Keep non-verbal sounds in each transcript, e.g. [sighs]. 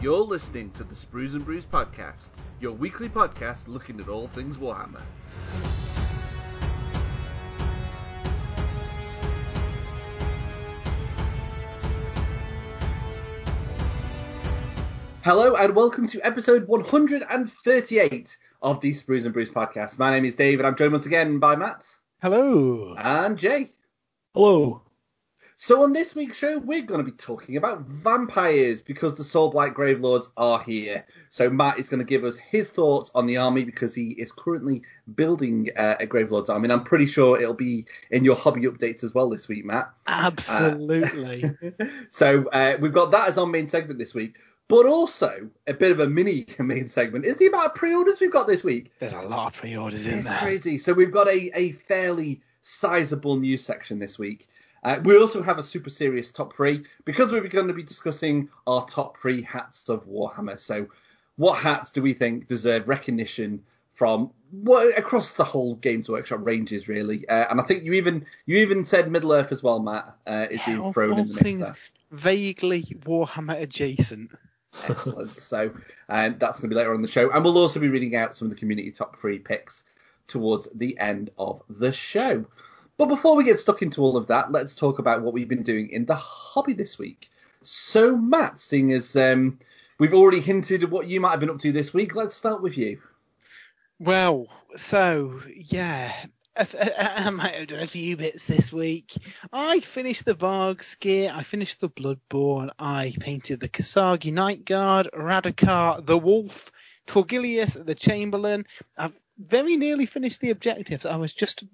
You're listening to the Sprues and Brews podcast, your weekly podcast looking at all things Warhammer. Hello and welcome to episode 138 of the Sprues and Brews podcast. My name is David. I'm joined once again by Matt Hello. and Jay. Hello. So on this week's show, we're going to be talking about vampires because the Soul Soulblight Gravelords are here. So Matt is going to give us his thoughts on the army because he is currently building uh, a Gravelords army, and I'm pretty sure it'll be in your hobby updates as well this week, Matt. Absolutely. [laughs] So uh, we've got that as our main segment this week, but also a bit of a mini [laughs] main segment is the amount of pre-orders we've got this week. There's a lot of pre-orders in It's there. crazy. So we've got a, a fairly sizable news section this week. Uh, we also have a super serious top three because we're going to be discussing our top three hats of Warhammer. So, what hats do we think deserve recognition from what across the whole Games Workshop ranges, really? Uh, and I think you even you even said Middle Earth as well, Matt, uh, is Yeah, being thrown all in the mix things there. vaguely Warhammer adjacent. Excellent. [laughs] so um, that's going to be later on the show, and we'll also be reading out some of the community top three picks towards the end of the show. But before we get stuck into all of that, let's talk about what we've been doing in the hobby this week. So, Matt, seeing as um, we've already hinted at what you might have been up to this week, let's start with you. Well, so yeah, I, might have done a few bits this week. I finished the Vargskyr. I finished the Bloodborne. I painted the Kosargi Night Guard, Radukar, the Wolf, Torgillius, the Chamberlain. I've very nearly finished the objectives. I was just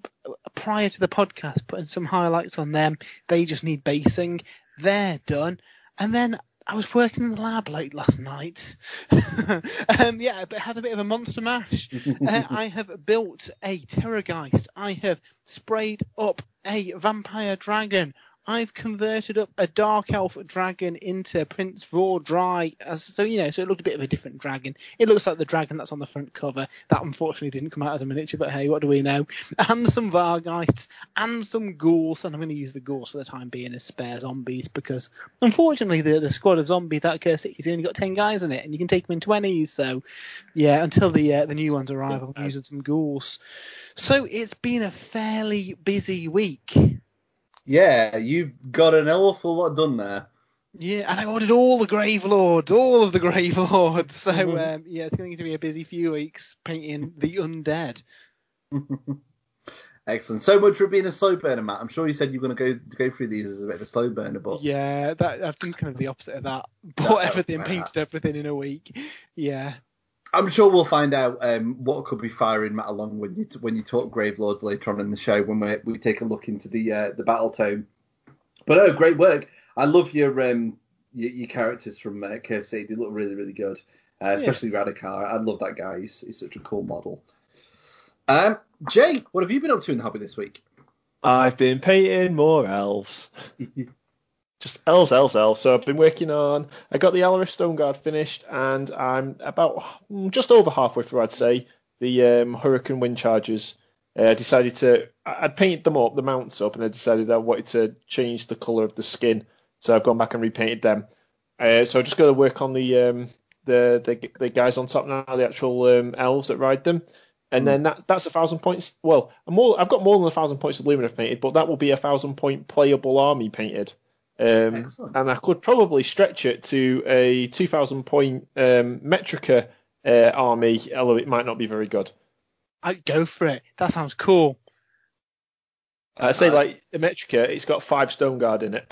prior to the podcast putting some highlights on them. They just need basing. They're done. And then I was working in the lab late last night. [laughs] um, yeah, but had a bit of a monster mash. [laughs] uh, I have built a Terrorgeist. I have sprayed up a vampire dragon. I've converted up a dark elf dragon into Prince Vhordrai, so you know, so it looked a bit of a different dragon. It looks like the dragon that's on the front cover. That unfortunately didn't come out as a miniature, but hey, what do we know? [laughs] And some Vargeists and some ghouls, and I'm going to use the ghouls for the time being as spare zombies because unfortunately the, the squad of zombies at Curse City's only got ten guys in it, and you can take them in twenties. So yeah, until the uh, the new ones arrive, I'm using some ghouls. So it's been a fairly busy week. Yeah, you've got an awful lot done there. Yeah, and I ordered all the Grave Lords, all of the Grave Lords. [laughs] So Mhm. um, yeah, it's going to be a busy few weeks painting the undead. [laughs] Excellent. So much for being a slow burner, Matt. I'm sure you said you were going to go go through these as a bit of a slow burner, but Yeah, that I've done kind of the opposite of that. Bought everything, painted everything in a week. Yeah. I'm sure we'll find out um, what could be firing Matt along when you when you talk Grave Lords later on in the show when we we take a look into the uh, the battle tome. But oh, great work! I love your um your, your characters from uh, Curse City. They look really really good, uh, especially Yes. Radukar. I love that guy. He's, he's such a cool model. Um, Jay, what have you been up to in the hobby this week? I've been painting more elves. [laughs] Just elves, elves, elves. So I've been working on. I got the Alarith Stone Guard finished, and I'm about mm, just over halfway through, I'd say. The um, Hurakan Wind Chargers. Uh, I decided to. I- I'd painted them up, the mounts up, and I decided I wanted to change the colour of the skin. So I've gone back and repainted them. Uh, so I've just got to work on the um, the, the the guys on top now, the actual um, elves that ride them. And then that that's a thousand points. Well, I'm more, I've got more than a thousand points of Lumineth painted, but that will be a thousand point playable army painted. Um, and I could probably stretch it to a 2,000 point um, Ymetrica uh, army, although it might not be very good. I'd go for it. That sounds cool. I say Uh, like the Ymetrica, it's got five Stone Guard in it.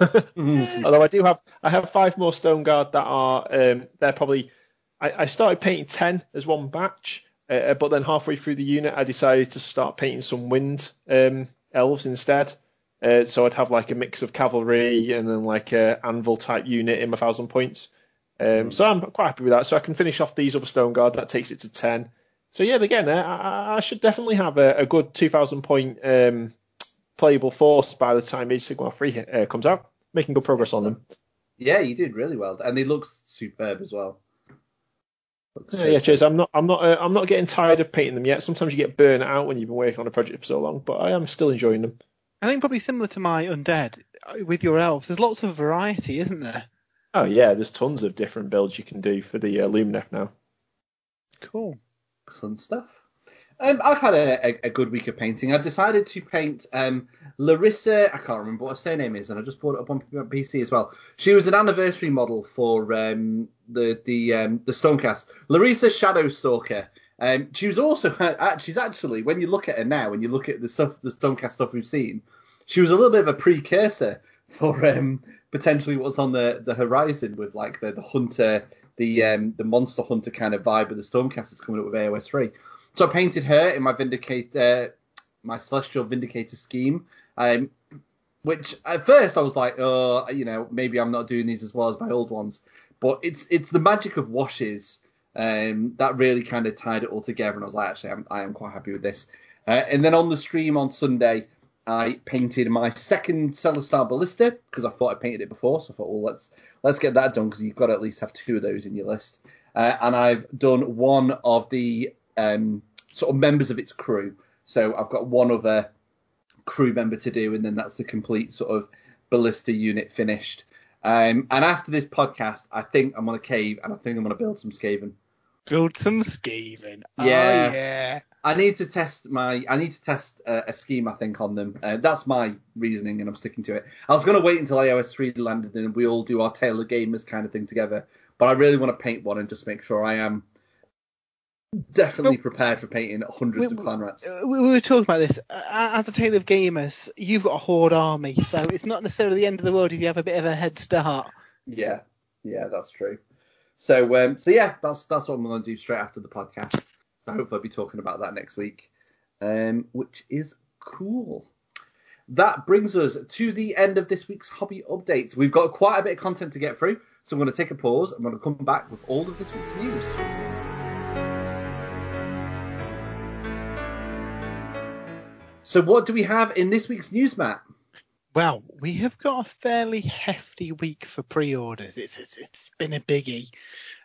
[laughs] Although I do have, I have five more Stone Guard that are, um, they're probably. I, I started painting ten as one batch, uh, but then halfway through the unit, I decided to start painting some wind um, elves instead. Uh, so I'd have like a mix of cavalry and then like a anvil type unit in my thousand points. Um, So I'm quite happy with that. So I can finish off these other Stone Guard. That takes it to ten. So yeah, again, I, I- should definitely have a, a good 2,000 point um, playable force by the time Age of Sigmar 3 uh, comes out. Making good progress on them. Yeah, you did really well, and they look superb as well. Yeah, yeah, cheers. I'm not, I'm not, uh, I'm not getting tired of painting them yet. Sometimes you get burnt out when you've been working on a project for so long, but I am still enjoying them. I think probably similar to my undead uh, with your elves. There's lots of variety, isn't there? Oh yeah, there's tons of different builds you can do for the uh, Lumineth now. Cool. Excellent stuff. Um, I've had a, a, a, good week of painting. I've decided to paint um, Larissa. I can't remember what her surname is, and I just brought it up on PC as well. She was an anniversary model for um, the the um, the Stormcast. Larissa Shadowstalker. Um, she was also [laughs] she's actually when you look at her now, when you look at the stuff the Stormcast stuff we've seen, she was a little bit of a precursor for um, potentially what's on the, the horizon with like the, the hunter, the um, the monster hunter kind of vibe of the Stormcast that's coming up with AOS three. So I painted her in my Vindicate, uh, my Celestial Vindicator scheme, um, which at first I was like, oh, you know, maybe I'm not doing these as well as my old ones. But it's it's the magic of washes um, that really kind of tied it all together, and I was like, actually, I'm, I am quite happy with this. Uh, and then on the stream on Sunday, I painted my second Celestar Ballista because I thought I painted it before, so I thought, well, let's let's get that done because you've got to at least have two of those in your list. Uh, and I've done one of the um, sort of members of its crew. So I've got one other crew member to do, and then that's the complete sort of ballista unit finished. Um, and after this podcast, I think I'm gonna cave, and I think I'm gonna build some Skaven. Build some Skaven. Yeah. Oh, yeah. I need to test my. I need to test uh, a scheme. I think on them. Uh, that's my reasoning, and I'm sticking to it. I was gonna wait until AOS three landed, and we all do our Tale of Gamers kind of thing together. But I really want to paint one and just make sure I am definitely well, prepared for painting hundreds we, of clan rats. Uh, we, were talking about this. As a tale of gamers, you've got a horde army, so it's not necessarily the end of the world if you have a bit of a head start. Yeah, yeah, that's true. So, um, so yeah, that's that's what I'm going to do straight after the podcast. I hope I'll be talking about that next week, um, which is cool. That brings us to the end of this week's hobby updates. We've got quite a bit of content to get through, so I'm going to take a pause. I'm going to come back with all of this week's news. So, what do we have in this week's news, Matt? Well, we have got a fairly hefty week for pre-orders. It's it's, it's been a biggie.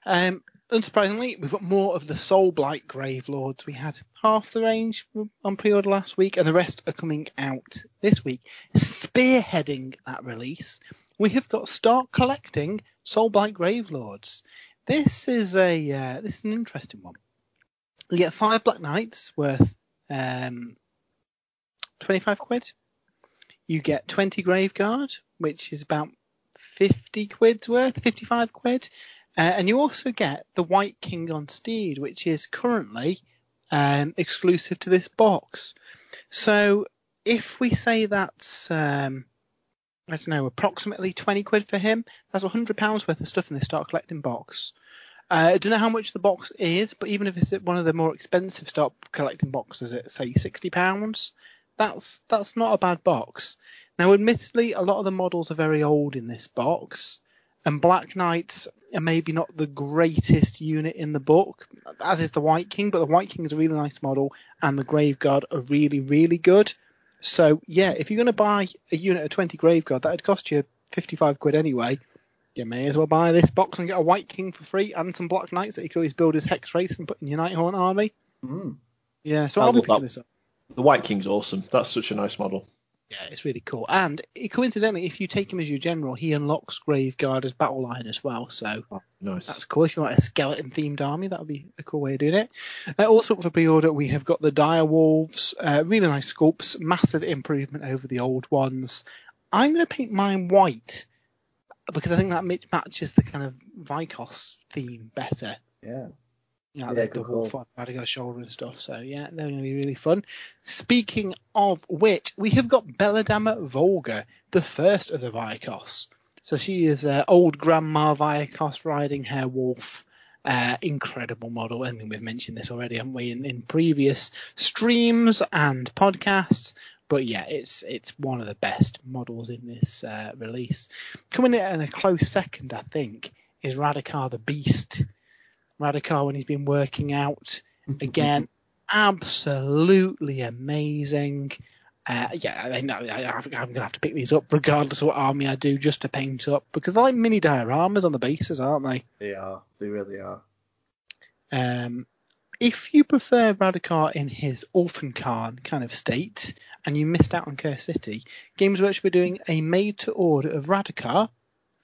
Um, unsurprisingly, we've got more of the Soul Blight Gravelords. We had half the range on pre-order last week, and the rest are coming out this week. Spearheading that release, we have got Start Collecting Soul Blight Gravelords. This is a uh, this is an interesting one. You get five Black Knights worth um, 25 quid. You get 20 Graveguard, which is about 50 quid's worth, 55 quid. Uh, and you also get the White King on Steed, which is currently um, exclusive to this box. So if we say that's, um, I don't know, approximately 20 quid for him, that's 100 pounds worth of stuff in this start collecting box. Uh, I don't know how much the box is, but even if it's one of the more expensive start collecting boxes at say 60 pounds, that's that's not a bad box. Now, admittedly, a lot of the models are very old in this box, and Black Knights are maybe not the greatest unit in the book, as is the White King, but the White King is a really nice model, and the Graveguard are really, really good. So, yeah, if you're going to buy a unit of 20 Graveguard, that'd cost you 55 quid anyway. You may as well buy this box and get a White King for free and some Black Knights that you can always build as Hexwraiths and put in your Nighthaunt army. Mm. Yeah, so I will be picking this up. The White King's awesome. That's such a nice model. Yeah, it's really cool. And coincidentally, if you take him as your general, he unlocks Graveguard as battle line as well. So oh, nice. That's cool. If you want a skeleton themed army, that would be a cool way of doing it. Uh, also for pre-order, we have got the Dire Wolves. Uh, really nice sculpts. Massive improvement over the old ones. I'm going to paint mine white because I think that matches the kind of Vyrkos theme better. Yeah. Yeah, they're double cool. fun, shoulder and stuff. So yeah, they're going to be really fun. Speaking of which, we have got Belladamma Volga, the first of the Vyrkos. So she is uh, old grandma Vyrkos riding her wolf. Uh, incredible model. I mean, we've mentioned this already, haven't we, in, in previous streams and podcasts. But yeah, it's it's one of the best models in this uh, release. Coming in a close second, I think, is Radukar the Beast Radukar when he's been working out. Again, absolutely amazing. Uh, yeah, I know I, am going to have to pick these up regardless of what army I do just to paint up because they're like mini dioramas on the bases, aren't they? They are. They really are. Um, if you prefer Radukar in his Orphan Khan kind of state and you missed out on Curse City, Games Workshop are doing a made to order of Radukar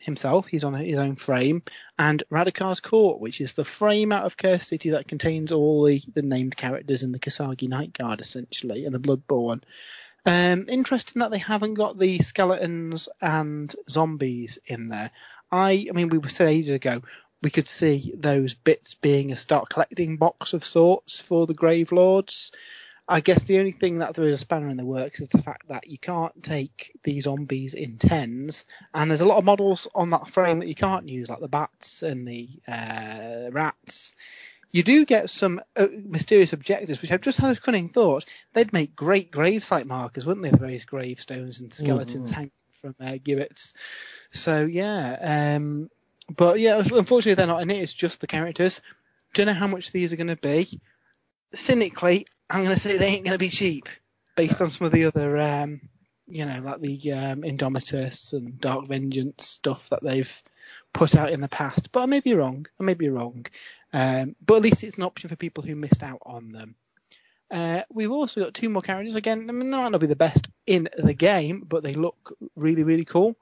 himself. He's on his own frame, and Radukar's Court, which is the frame out of Curse City that contains all the, the named characters in the Kosargi Night Guard, essentially, and the Bloodborne. Um, interesting that they haven't got the skeletons and zombies in there. I, I mean, we were said ages ago we could see those bits being a start collecting box of sorts for the Grave Lords. I guess the only thing that throws a spanner in the works is the fact that you can't take the zombies in tens, and there's a lot of models on that frame that you can't use, like the bats and the uh, rats. You do get some uh, mysterious objectives, which I've just had a cunning thought. They'd make great gravesite markers, wouldn't they? The various gravestones and skeletons mm-hmm. hanging from uh, gibbets. So yeah, um, but yeah, unfortunately they're not in it. It's just the characters. Don't know how much these are going to be. Cynically, I'm going to say they ain't going to be cheap based on some of the other, um, you know, like the um, Indomitus and Dark Vengeance stuff that they've put out in the past. But I may be wrong. I may be wrong. Um, but at least it's an option for people who missed out on them. Uh, we've also got two more characters. Again, I mean, they might not be the best in the game, but they look really, really cool.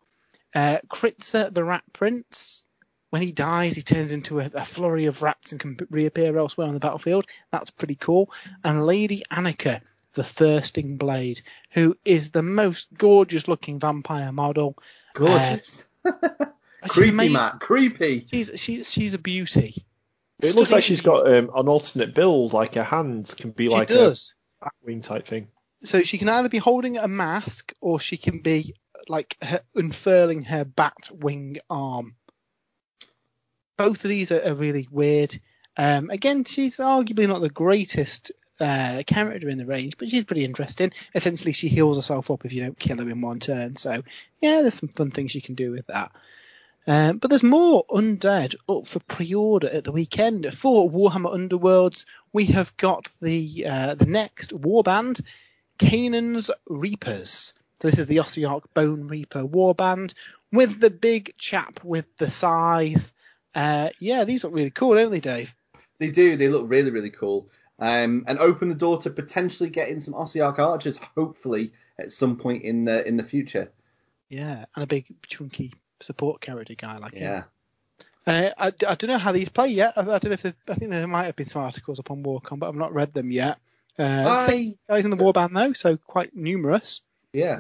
Uh, the Rat Prince. When he dies, he turns into a, a, flurry of rats and can reappear elsewhere on the battlefield. That's pretty cool. And Lady Annika, the Thirsting Blade, who is the most gorgeous looking vampire model. Gorgeous. Uh, [laughs] creepy, made, Matt. Creepy. She's she's she's a beauty. It looks like she's got um, an alternate build, like her hands can be she like does. a wing type thing. So she can either be holding a mask or she can be like her, unfurling her bat wing arm both of these are, are really weird. Um, again, she's arguably not the greatest uh, character in the range, but she's pretty interesting. Essentially, she heals herself up if you don't kill her in one turn. So, yeah, there's some fun things you can do with that. Um, but there's more Undead up for pre-order at the weekend. For Warhammer Underworlds, we have got the uh, the next warband, Kainan's Reapers. So this is the Ossiarch Bone Reaper warband with the big chap with the scythe uh, yeah, these look really cool, don't they, Dave? They do. They look really, really cool. Um, and open the door to potentially getting some Ossiarch archers, hopefully at some point in the in the future. Yeah, and a big chunky support character guy like yeah. him. Uh, I, I don't know how these play yet. I, I don't know if I think there might have been some articles up on Warcom, but I've not read them yet. Uh, I, six guys in the warband though, so quite numerous. Yeah.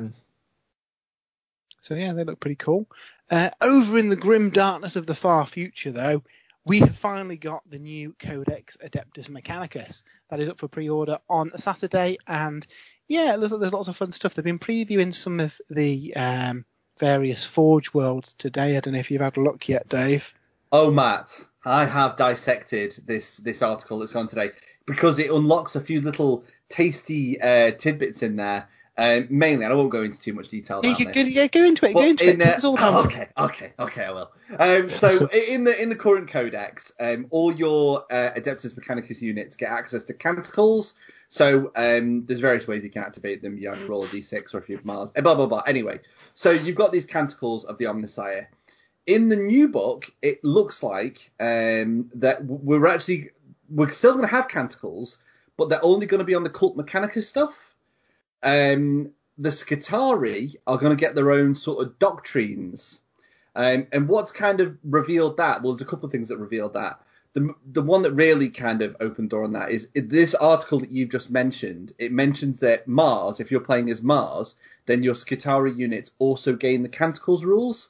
So yeah, they look pretty cool. Uh, over in the grim darkness of the far future, though, we have finally got the new Codex Adeptus Mechanicus that is up for pre-order on Saturday, and yeah, there's, there's lots of fun stuff. They've been previewing some of the um, various Forge worlds today. I don't know if you've had a look yet, Dave. Oh, Matt, I have dissected this this article that's gone today because it unlocks a few little tasty uh, tidbits in there um, mainly, and I won't go into too much detail. Yeah, go, yeah, go into it. But go into in, it. Uh, oh, okay, okay, okay, I will. Um, so [laughs] in the in the current codex, um, all your uh, Adeptus Mechanicus units get access to canticles. So um, there's various ways you can activate them. You have to roll a d6 or if you have Mars, blah blah blah. Anyway, so you've got these canticles of the Omnissiah. In the new book, it looks like um, that we're actually we're still going to have canticles, but they're only going to be on the Cult Mechanicus stuff um, the Skitarii are going to get their own sort of doctrines. Um, and what's kind of revealed that? Well, there's a couple of things that revealed that. The, the one that really kind of opened door on that is this article that you've just mentioned. It mentions that Mars, if you're playing as Mars, then your Skitarii units also gain the Canticles rules.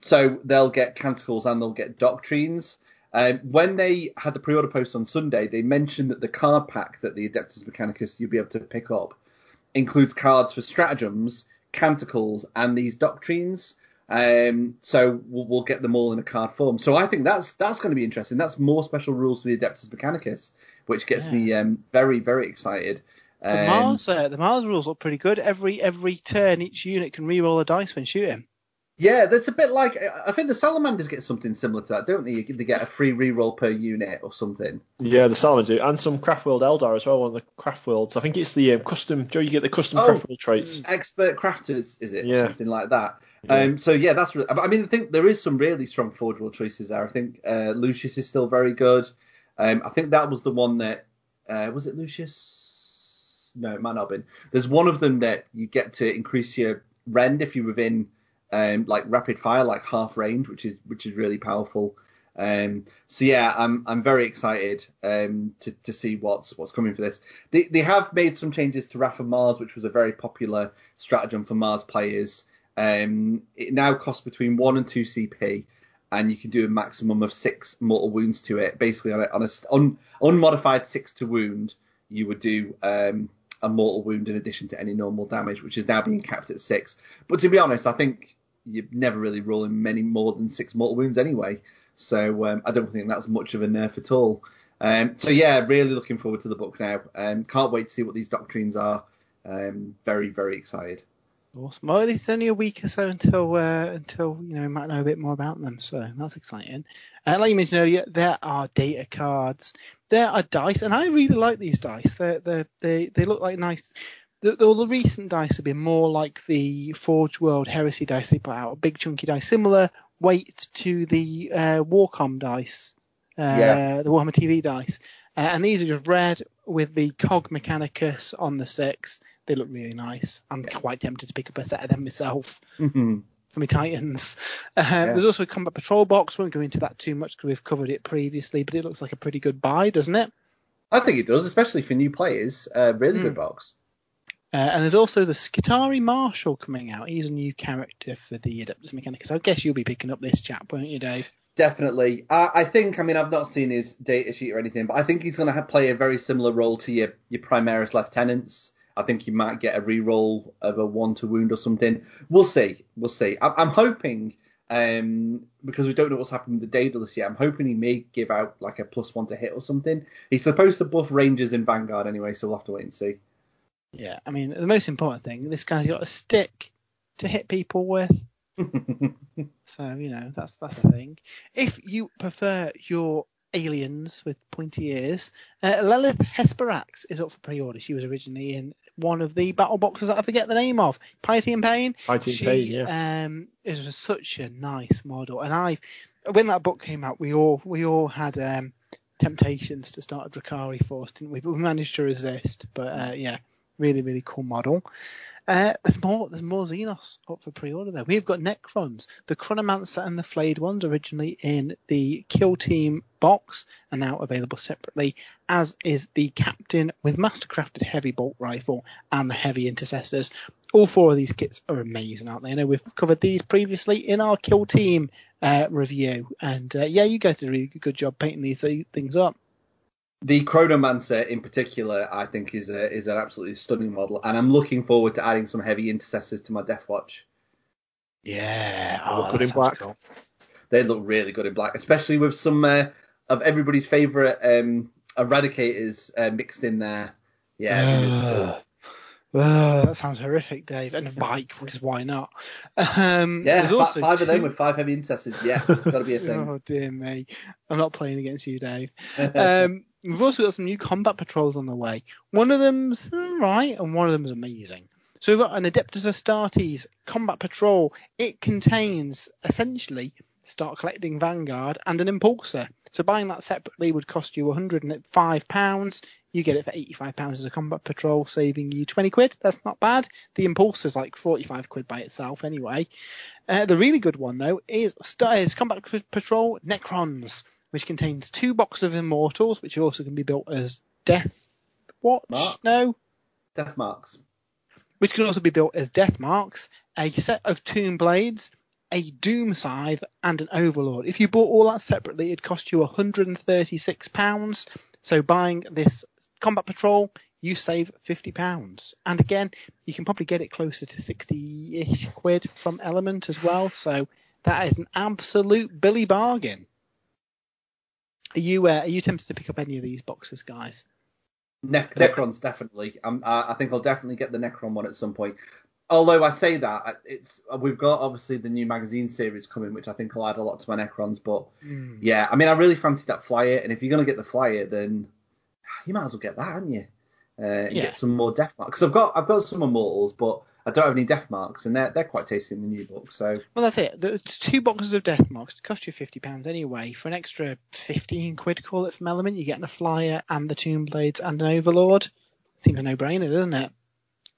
So they'll get Canticles and they'll get doctrines. Um, when they had the pre-order post on Sunday, they mentioned that the card pack that the Adeptus Mechanicus you'll be able to pick up includes cards for stratagems, canticles, and these doctrines. Um, so we'll, we'll, get them all in a card form. So I think that's that's going to be interesting. That's more special rules for the Adeptus Mechanicus, which gets yeah. me um, very very excited. Um, the Mars uh, the Mars rules look pretty good. Every every turn, each unit can re-roll a dice when shooting. Yeah, that's a bit like I think the salamanders get something similar to that, don't they? They get a free reroll per unit or something. Yeah, the salamanders do, and some Craftworld Eldar as well on the Craftworlds. I think it's the um, custom. Joe, you get the custom oh, Craftworld traits. Expert crafters, is it? Yeah. Something like that. Yeah. Um, so yeah, that's. Really, I mean, I think there is some really strong Forge World choices there. I think uh, Lucius is still very good. Um, I think that was the one that uh, was it Lucius? No, it might not have been. There's one of them that you get to increase your rend if you're within um, like rapid fire, like half range, which is which is really powerful. Um, so yeah, I'm I'm very excited um, to to see what's what's coming for this. They they have made some changes to of Mars, which was a very popular stratagem for Mars players. Um, it now costs between one and two CP, and you can do a maximum of six mortal wounds to it. Basically, on a, on a un, unmodified six to wound, you would do um, a mortal wound in addition to any normal damage, which is now being capped at six. But to be honest, I think you're never really rolling many more than six mortal wounds anyway. So um, I don't think that's much of a nerf at all. Um, so yeah, really looking forward to the book now. Um, can't wait to see what these doctrines are. Um, very very excited. Awesome. Well, it's only a week or so until uh, until you know we might know a bit more about them, so that's exciting. Uh, like you mentioned earlier, there are data cards, there are dice, and I really like these dice. They they they look like nice. The, the, the recent dice have been more like the Forge World Heresy dice they put out, a big chunky dice, similar weight to the uh, Warcom dice, uh, yeah. the Warhammer TV dice. Uh, and these are just red with the Cog Mechanicus on the six. They look really nice. I'm yeah. quite tempted to pick up a set of them myself mm-hmm. for my Titans. Uh, yeah. There's also a Combat Patrol box. We Won't go into that too much because we've covered it previously, but it looks like a pretty good buy, doesn't it? I think it does, especially for new players. Uh, really mm. good box. Uh, and there's also the Skitarii Marshall coming out. He's a new character for the Adeptus Mechanicus. I guess you'll be picking up this chap, won't you, Dave? Definitely. Uh, I think, I mean, I've not seen his data sheet or anything, but I think he's going to play a very similar role to your, your Primaris Lieutenants. I think you might get a re-roll of a one to wound or something. We'll see. We'll see. I, I'm hoping, um, because we don't know what's happened with the Daedalus yet, I'm hoping he may give out like a plus one to hit or something. He's supposed to buff Rangers in Vanguard anyway, so we'll have to wait and see. Yeah, I mean, the most important thing, this guy's got a stick to hit people with. [laughs] so you know that's that's the thing. If you prefer your aliens with pointy ears, uh, Lelith Hesperax is up for pre-order. She was originally in one of the battle boxes that I forget the name of, Piety and Pain. Piety and Pain, yeah. Um, is such a nice model, and I, when that book came out, we all we all had um, temptations to start a Drukhari force, didn't we? But we managed to resist. But uh, yeah, really really cool model. Uh, there's more. There's more Xenos up for pre-order there. We've got Necrons, the Chronomancer and the Flayed ones, originally in the Kill Team box, are now available separately. As is the Captain with Mastercrafted Heavy Bolt Rifle and the Heavy Intercessors. All four of these kits are amazing, aren't they? I know we've covered these previously in our Kill Team uh, review, and uh, yeah, you guys did a really good job painting these things up the Chronomancer in particular, I think, is a, is an absolutely stunning model, and I'm looking forward to adding some heavy intercessors to my Death Watch. Yeah, oh, look good in black. Cool. They look really good in black, especially with some uh, of everybody's favourite um, eradicators uh, mixed in there. Yeah. Oh, that sounds horrific, Dave. And a [laughs] bike, because why not? Um, yeah, also five two... of them with five heavy intercessors. Yes, it's got to be a thing. [laughs] oh dear me, I'm not playing against you, Dave. [laughs] um, we've also got some new combat patrols on the way. One of them's right, and one of them's amazing. So we've got an Adeptus Astartes combat patrol. It contains essentially start collecting Vanguard and an Impulsor. So buying that separately would cost you 105 pounds. You get it for 85 pounds as a combat patrol, saving you 20 quid. That's not bad. The Impulsor is like 45 quid by itself anyway. Uh, the really good one though is, is combat patrol Necrons, which contains two boxes of Immortals, which also can be built as Death Watch. Mark? No. Death Marks. Which can also be built as Death Marks. A set of Tomb Blades, a Doom Scythe, and an Overlord. If you bought all that separately, it'd cost you £136. So buying this Combat Patrol, you save £50. And again, you can probably get it closer to 60 ish quid from Element as well. So that is an absolute Billy bargain. Are you uh, are you tempted to pick up any of these boxes, guys? Ne- Necrons definitely. Um, I think I'll definitely get the Necron one at some point although I say that, it's we've got obviously the new magazine series coming, which I think will add a lot to my Necrons. But mm. yeah, I mean, I really fancy that flyer, and if you're gonna get the flyer, then you might as well get that, aren't you? Uh, yeah. Get some more death marks because I've got I've got some immortals, but I don't have any death marks, and they're they're quite tasty in the new book. So well, that's it. The two boxes of death marks cost you fifty pounds anyway. For an extra fifteen quid, call it from Element, you're getting a flyer and the Tomb Blades and an Overlord. Seems a no-brainer, doesn't it?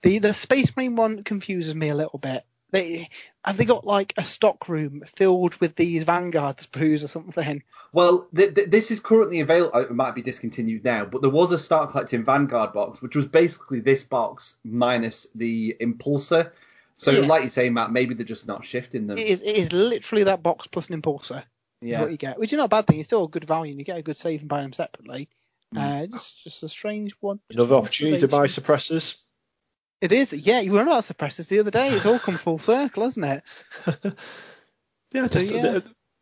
The the Space Marine one confuses me a little bit. They have they got like a stock room filled with these Vanguard sprues or something? Well, th- th- this is currently available. It might be discontinued now, but there was a Start Collecting Vanguard box, which was basically this box minus the Impulsor. So, Yeah. like you say, Matt, maybe they're just not shifting them. It is it is literally that box plus an impulsor. Is yeah. what you get, which is not a bad thing. It's still a good value, and you get a good save and buy them separately. Mm. Uh, just just a strange one. Another opportunity to buy suppressors. It is, yeah. You were on about suppressors the other day. It's all come full circle, hasn't it? [laughs] yeah, So, just- yeah.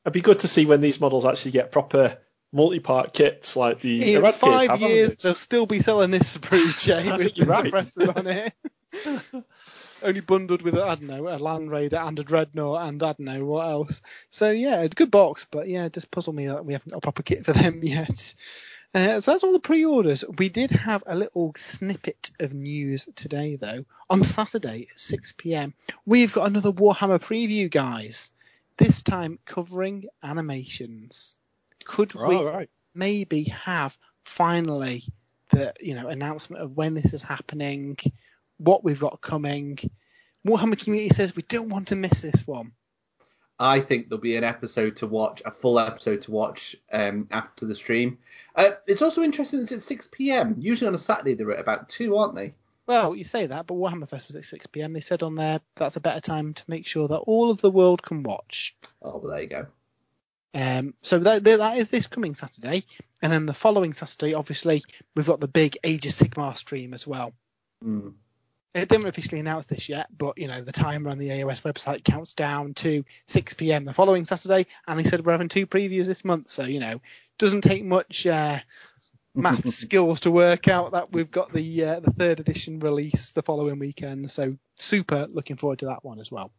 it'd be good to see when these models actually get proper multi-part kits like the In five have, years, they? they'll still be selling this sprue [laughs] chain with the you're right. suppressors on it. [laughs] Only bundled with, I don't know, a Land Raider and a Dreadnought and I don't know what else. So, yeah, good box, but yeah, it just puzzle me that we haven't got a proper kit for them yet. Uh, so that's all the pre-orders. We did have a little snippet of news today, though. On Saturday at 6 p.m., we've got another Warhammer preview, guys. This time covering animations. Could we right. maybe have finally the you know announcement of when this is happening, what we've got coming. Warhammer community says we don't want to miss this one. I think there'll be an episode to watch, a full episode to watch um, after the stream. Uh, it's also interesting that it's at 6 p.m. Usually on a Saturday they're at about 2, aren't they? Well, you say that, but Warhammer Fest was at 6 p.m. They said on there that's a better time to make sure that all of the world can watch. Oh, well, there you go. Um, so that, that is this coming Saturday, and then the following Saturday, obviously, we've got the big Age of Sigmar stream as well. Mm. It didn't officially announce this yet, but you know the timer on the AOS website counts down to 6 p.m. the following Saturday, and they said we're having two previews this month, so you know doesn't take much uh, math [laughs] skills to work out that we've got the uh, the third edition release the following weekend. So super looking forward to that one as well.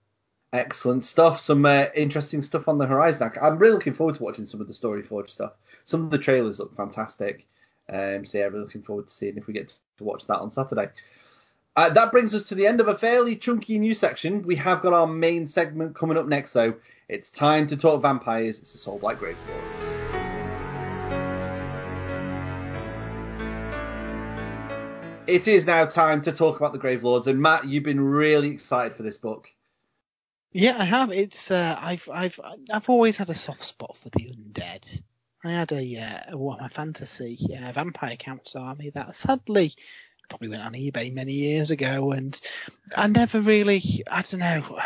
Excellent stuff. Some uh, interesting stuff on the horizon. I'm really looking forward to watching some of the Story Forge stuff. Some of the trailers look fantastic. Um, so yeah, really looking forward to seeing if we get to watch that on Saturday. Uh, that brings us to the end of a fairly chunky news section. We have got our main segment coming up next, though. It's time to talk vampires. It's the Soul Blight Grave Lords. It is now time to talk about the Grave Lords, and Matt, you've been really excited for this book. Yeah, I have. It's uh, I've I've I've always had a soft spot for the undead. I had a uh, a Warhammer Fantasy uh, Vampire Counts army that sadly probably went on eBay many years ago, and I never really I don't know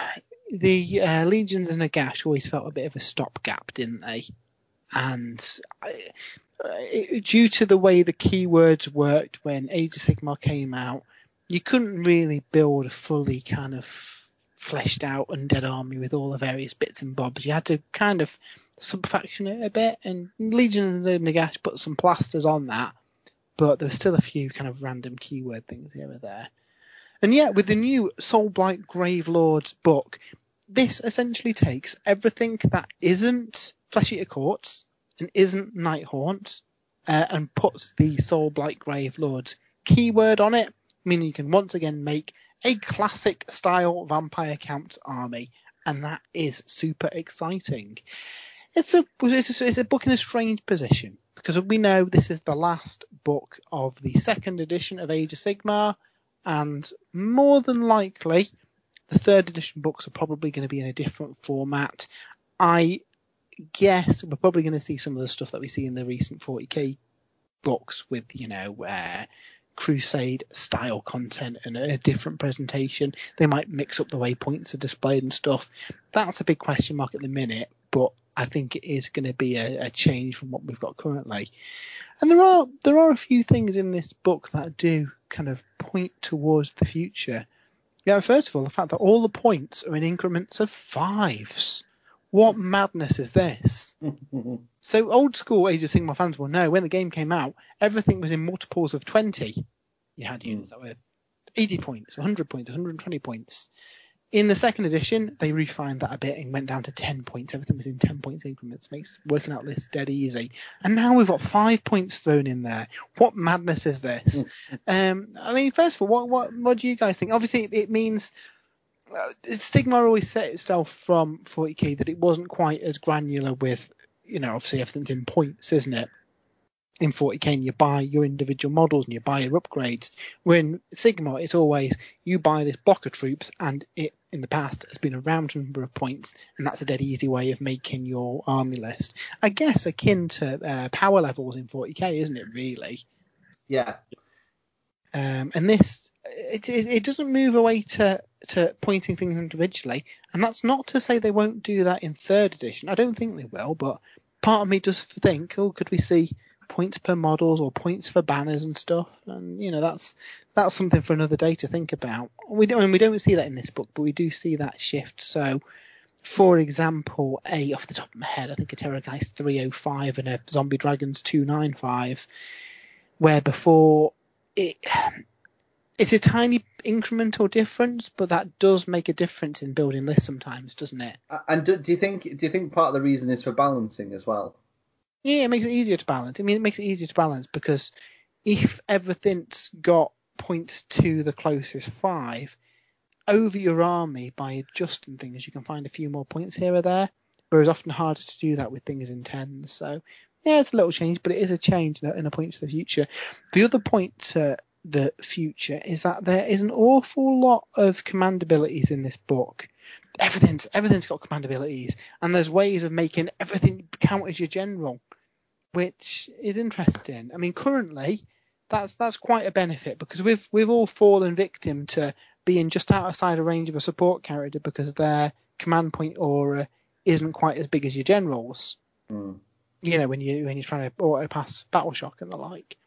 the uh, Legions and Nagash always felt a bit of a stopgap, didn't they? And I, it, due to the way the keywords worked when Age of Sigmar came out, you couldn't really build a fully kind of fleshed out undead army with all the various bits and bobs. You had to kind of subfaction it a bit, and Legion and Nagash put some plasters on that, but there's still a few kind of random keyword things here or there. And yet, with the new Soul Blight Grave Lords book, this essentially takes everything that isn't Flesh Eater Courts and isn't Night Haunt uh, and puts the Soul Blight Grave Lords keyword on it, meaning you can once again make a classic style vampire count army, and that is super exciting. It's a it's a, it's a book in a strange position because we know this is the last book of the second edition of Age of Sigmar, and more than likely, the third edition books are probably going to be in a different format. I guess we're probably going to see some of the stuff that we see in the recent 40k books with you know uh, crusade style content and a different presentation. They might mix up the way points are displayed and stuff. That's a big question mark at the minute, but I think it is going to be a, a change from what we've got currently. And there are there are a few things in this book that do kind of point towards the future. Yeah, first of all, the fact that all the points are in increments of fives. What madness is this? [laughs] So old school Age of Sigmar fans will know when the game came out, everything was in multiples of 20. You had units that were 80 points, 100 points, 120 points. In the second edition, they refined that a bit and went down to 10 points. Everything was in 10 points increments, makes working out lists dead easy. And now we've got five points thrown in there. What madness is this? um, I mean, first of all, what, what, what do you guys think? Obviously, it means uh, Sigmar always set itself from 40k that it wasn't quite as granular with, you know, obviously everything's in points, isn't it? in 40k and you buy your individual models and you buy your upgrades. When Sigma, it's always you buy this block of troops and it in the past has been a round number of points and that's a dead easy way of making your army list. I guess akin to uh, power levels in 40k, isn't it? Really? Yeah. Um, and this it, it, it doesn't move away to to pointing things individually, and that's not to say they won't do that in third edition. I don't think they will, but part of me does think, oh, could we see points per models or points for banners and stuff? And you know, that's that's something for another day to think about. We don't we don't see that in this book, but we do see that shift. So, for example, a off the top of my head, I think a Terrorgeist 305 and a Zombie Dragons 295, where before it it's a tiny incremental difference, but that does make a difference in building lists sometimes, doesn't it? And do, do you think do you think part of the reason is for balancing as well? Yeah, it makes it easier to balance. I mean, it makes it easier to balance because if everything's got points to the closest five, over your army by adjusting things, you can find a few more points here or there. Whereas often harder to do that with things in tens. So yeah, it's a little change, but it is a change in a point to the future. The other point to the future is that there is an awful lot of command abilities in this book. Everything's everything's got command abilities, and there's ways of making everything count as your general, which is interesting. I mean, currently that's that's quite a benefit because we've we've all fallen victim to being just outside a range of a support character because their command point aura isn't quite as big as your generals. Mm. You know, when you when you're trying to auto pass battle shock and the like.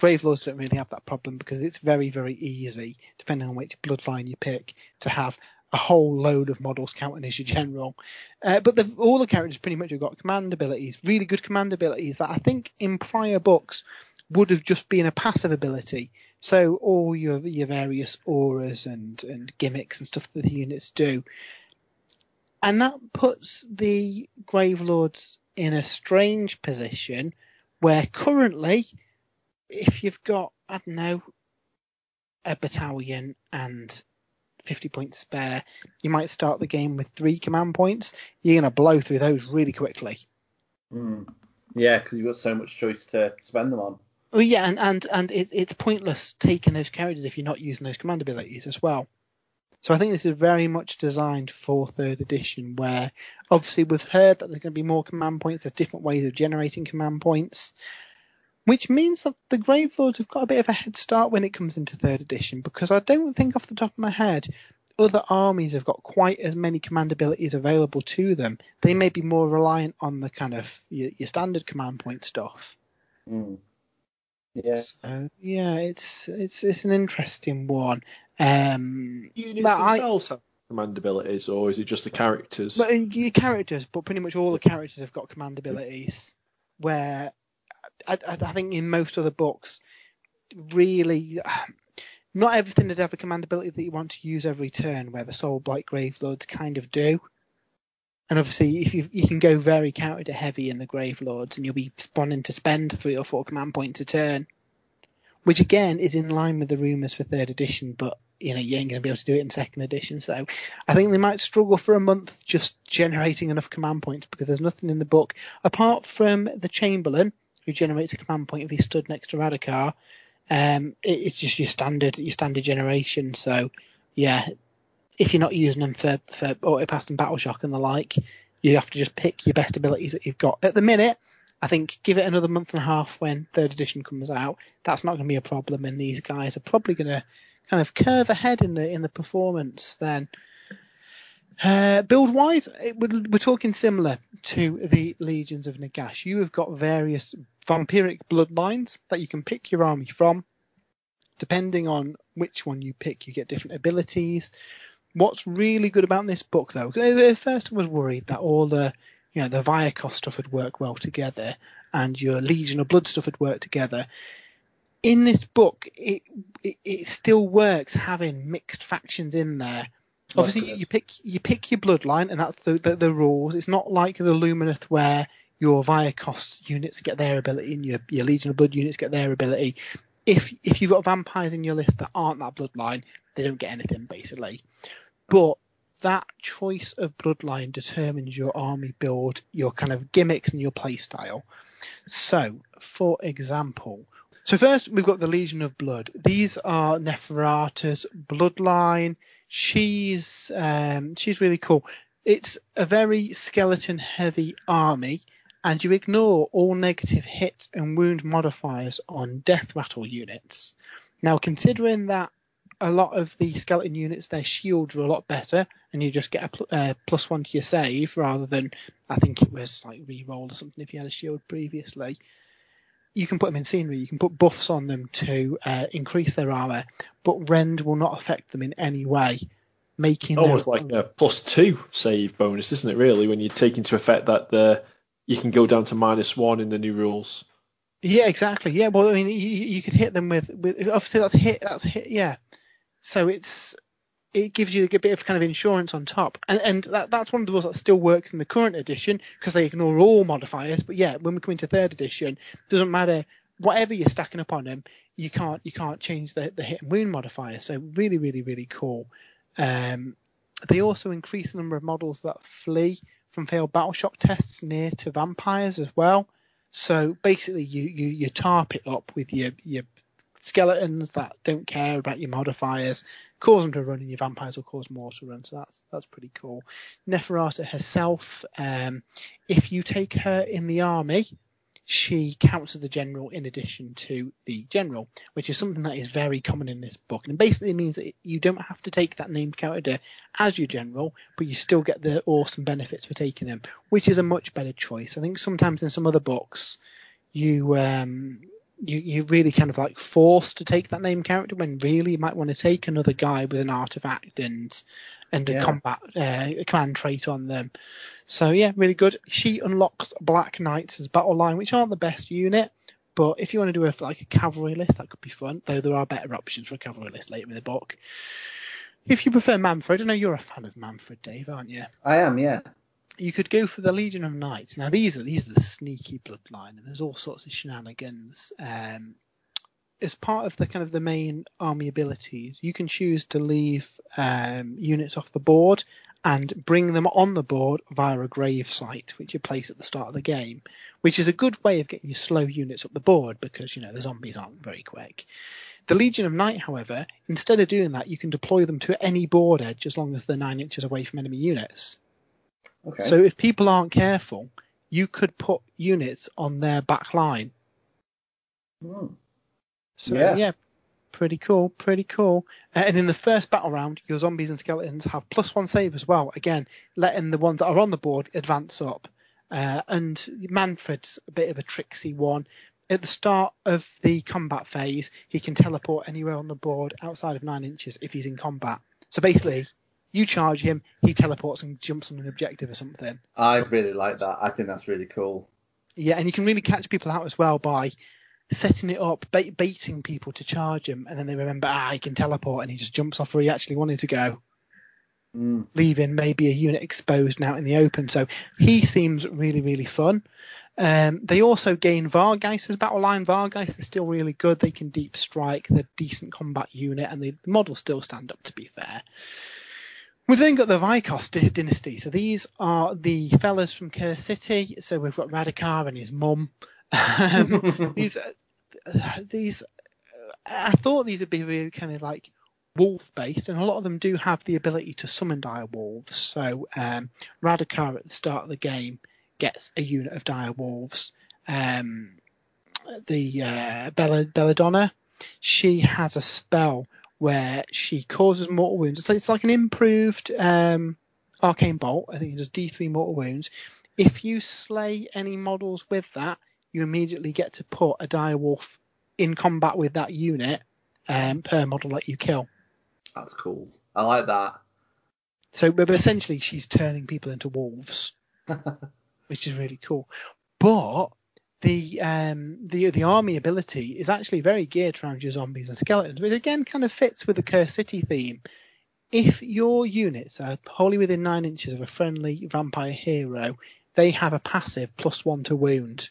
Gravelords don't really have that problem because it's very, very easy, depending on which bloodline you pick, to have a whole load of models counting as your general. Uh, but the, all the characters pretty much have got command abilities, really good command abilities that I think in prior books would have just been a passive ability. So all your your various auras and, and gimmicks and stuff that the units do. And that puts the Gravelords in a strange position where currently if you've got, I don't know, a battalion and 50 points spare, you might start the game with three command points. You're going to blow through those really quickly. Mm. Yeah, because you've got so much choice to spend them on. Oh yeah, and and and it, it's pointless taking those characters if you're not using those command abilities as well. So I think this is very much designed for third edition, where obviously we've heard that there's going to be more command points. There's different ways of generating command points which means that the Grave Lords have got a bit of a head start when it comes into third edition because I don't think off the top of my head other armies have got quite as many command abilities available to them. They may be more reliant on the kind of your, your standard command point stuff. Mm. Yeah. So yeah, it's it's it's an interesting one. Um, Units themselves I, have command abilities, or is it just the characters? But uh, your characters, but pretty much all the characters have got command abilities. Where I, I think in most other books, really, [sighs] not everything would have a command ability that you want to use every turn, where the Soul Blight Gravelords kind of do. And obviously, if you you can go very character heavy in the Grave Lords, and you'll be spawning to spend three or four command points a turn, which again is in line with the rumours for third edition, but you know you ain't going to be able to do it in second edition. So I think they might struggle for a month just generating enough command points because there's nothing in the book apart from the Chamberlain, who generates a command point if he stood next to Radukar. Um, it, it's just your standard your standard generation. So yeah, if you're not using them for for autopass and battle shock and the like, you have to just pick your best abilities that you've got at the minute. I think give it another month and a half when third edition comes out. That's not going to be a problem, and these guys are probably going to kind of curve ahead in the in the performance then. Uh, build wise, we're, we're, talking similar to the Legions of Nagash. You have got various vampiric bloodlines that you can pick your army from. Depending on which one you pick, you get different abilities. What's really good about this book, though, at first I was worried that all the you know the Vyrkos stuff would work well together and your Legion of Blood stuff would work together. In this book, it, it, it still works having mixed factions in there Obviously, you pick you pick your bloodline, and that's the, the, the rules. It's not like the Lumineth where your Vyrkos units get their ability and your, your Legion of Blood units get their ability. If if you've got vampires in your list that aren't that bloodline, they don't get anything basically. But that choice of bloodline determines your army build, your kind of gimmicks, and your playstyle. So, for example, so first we've got the Legion of Blood. These are Neferata's bloodline. She's um, she's really cool. It's a very skeleton heavy army, and you ignore all negative hit and wound modifiers on death rattle units. Now, considering that a lot of the skeleton units, their shields are a lot better, and you just get a pl- uh, plus one to your save rather than I think it was like re-roll or something if you had a shield previously. You can put them in scenery. You can put buffs on them to uh, increase their armor, but rend will not affect them in any way, making Almost like a plus two save bonus, isn't it? Really, when you take into effect that the you can go down to minus one in the new rules. Yeah, exactly. Yeah, well, I mean, you, you could hit them with, with obviously that's hit, that's hit. Yeah, so it's it gives you a bit of kind of insurance on top, and and that, that's one of the rules that still works in the current edition because they ignore all modifiers. But yeah, when we come into third edition, doesn't matter whatever you're stacking up on them, you can't you can't change the the hit and wound modifier. So really, really, really cool. Um, they also increase the number of models that flee from failed battle shock tests near to vampires as well. So basically, you you you tarp it up with your your skeletons that don't care about your modifiers, cause them to run, and your vampires will cause more to run. So that's that's pretty cool. Neferata herself, um, if you take her in the army, she counts as the general in addition to the general, which is something that is very common in this book. And it basically means that you don't have to take that named character as your general, but you still get the awesome benefits for taking them, which is a much better choice. I think sometimes in some other books, you um, you you really kind of like forced to take that name character when really you might want to take another guy with an artifact and and a combat uh, a command trait on them. So yeah, really good. She unlocks Black Knights as battle line, which aren't the best unit, but if you want to do a like a cavalry list, that could be fun. Though there are better options for a cavalry list later in the book. If you prefer Mannfred, I know you're a fan of Mannfred, Dave, aren't you? I am, yeah. You could go for the Legion of Knights. Now these are these are the sneaky bloodline, and there's all sorts of shenanigans. Um, as part of the kind of the main army abilities, you can choose to leave um, units off the board and bring them on the board via a grave site, which you place at the start of the game, which is a good way of getting your slow units up the board because you know the zombies aren't very quick. The Legion of Night, however, instead of doing that, you can deploy them to any board edge as long as they're nine inches away from enemy units. Okay. So if people aren't careful, you could put units on their back line. Hmm. So Yeah. yeah, pretty cool, pretty cool. Uh, and in the first battle round, your zombies and skeletons have plus one save as well. Again, letting the ones that are on the board advance up. Uh, and Mannfred's a bit of a tricksy one. At the start of the combat phase, he can teleport anywhere on the board outside of nine inches if he's in combat. So basically, you charge him, he teleports and jumps on an objective or something. I really like that. I think that's really cool. Yeah, and you can really catch people out as well by setting it up, bait, baiting people to charge him, and then they remember, ah, he can teleport, and he just jumps off where he actually wanted to go, Mm. leaving maybe a unit exposed and out in the open. So he seems really, really fun. Um, they also gain Vargeist as battle line. Vargeist is still really good. They can deep strike. They're a decent combat unit, and the, the models still stand up. To be fair, we've then got the Vyrkos dynasty. So these are the fellas from Curse City. So we've got Radukar and his mum. Um, [laughs] these, uh, these, I thought these would be really kind of like wolf based, and a lot of them do have the ability to summon dire wolves. So um, Radukar at the start of the game gets a unit of dire wolves. Um, the uh, Bella, Belladamma, she has a spell where she causes mortal wounds. It's like, it's like an improved um, arcane bolt. I think it does D3 mortal wounds. If you slay any models with that, you immediately get to put a dire wolf in combat with that unit um, per model that you kill. That's cool. I like that. So, but essentially, she's turning people into wolves, [laughs] which is really cool. But the um, the the army ability is actually very geared around your zombies and skeletons, which again kind of fits with the Curse City theme. If your units are wholly within nine inches of a friendly vampire hero, they have a passive plus one to wound,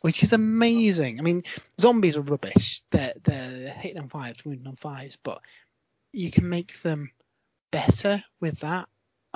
which is amazing. I mean, zombies are rubbish. They're they're hitting on fives, wounding on fives, but you can make them better with that.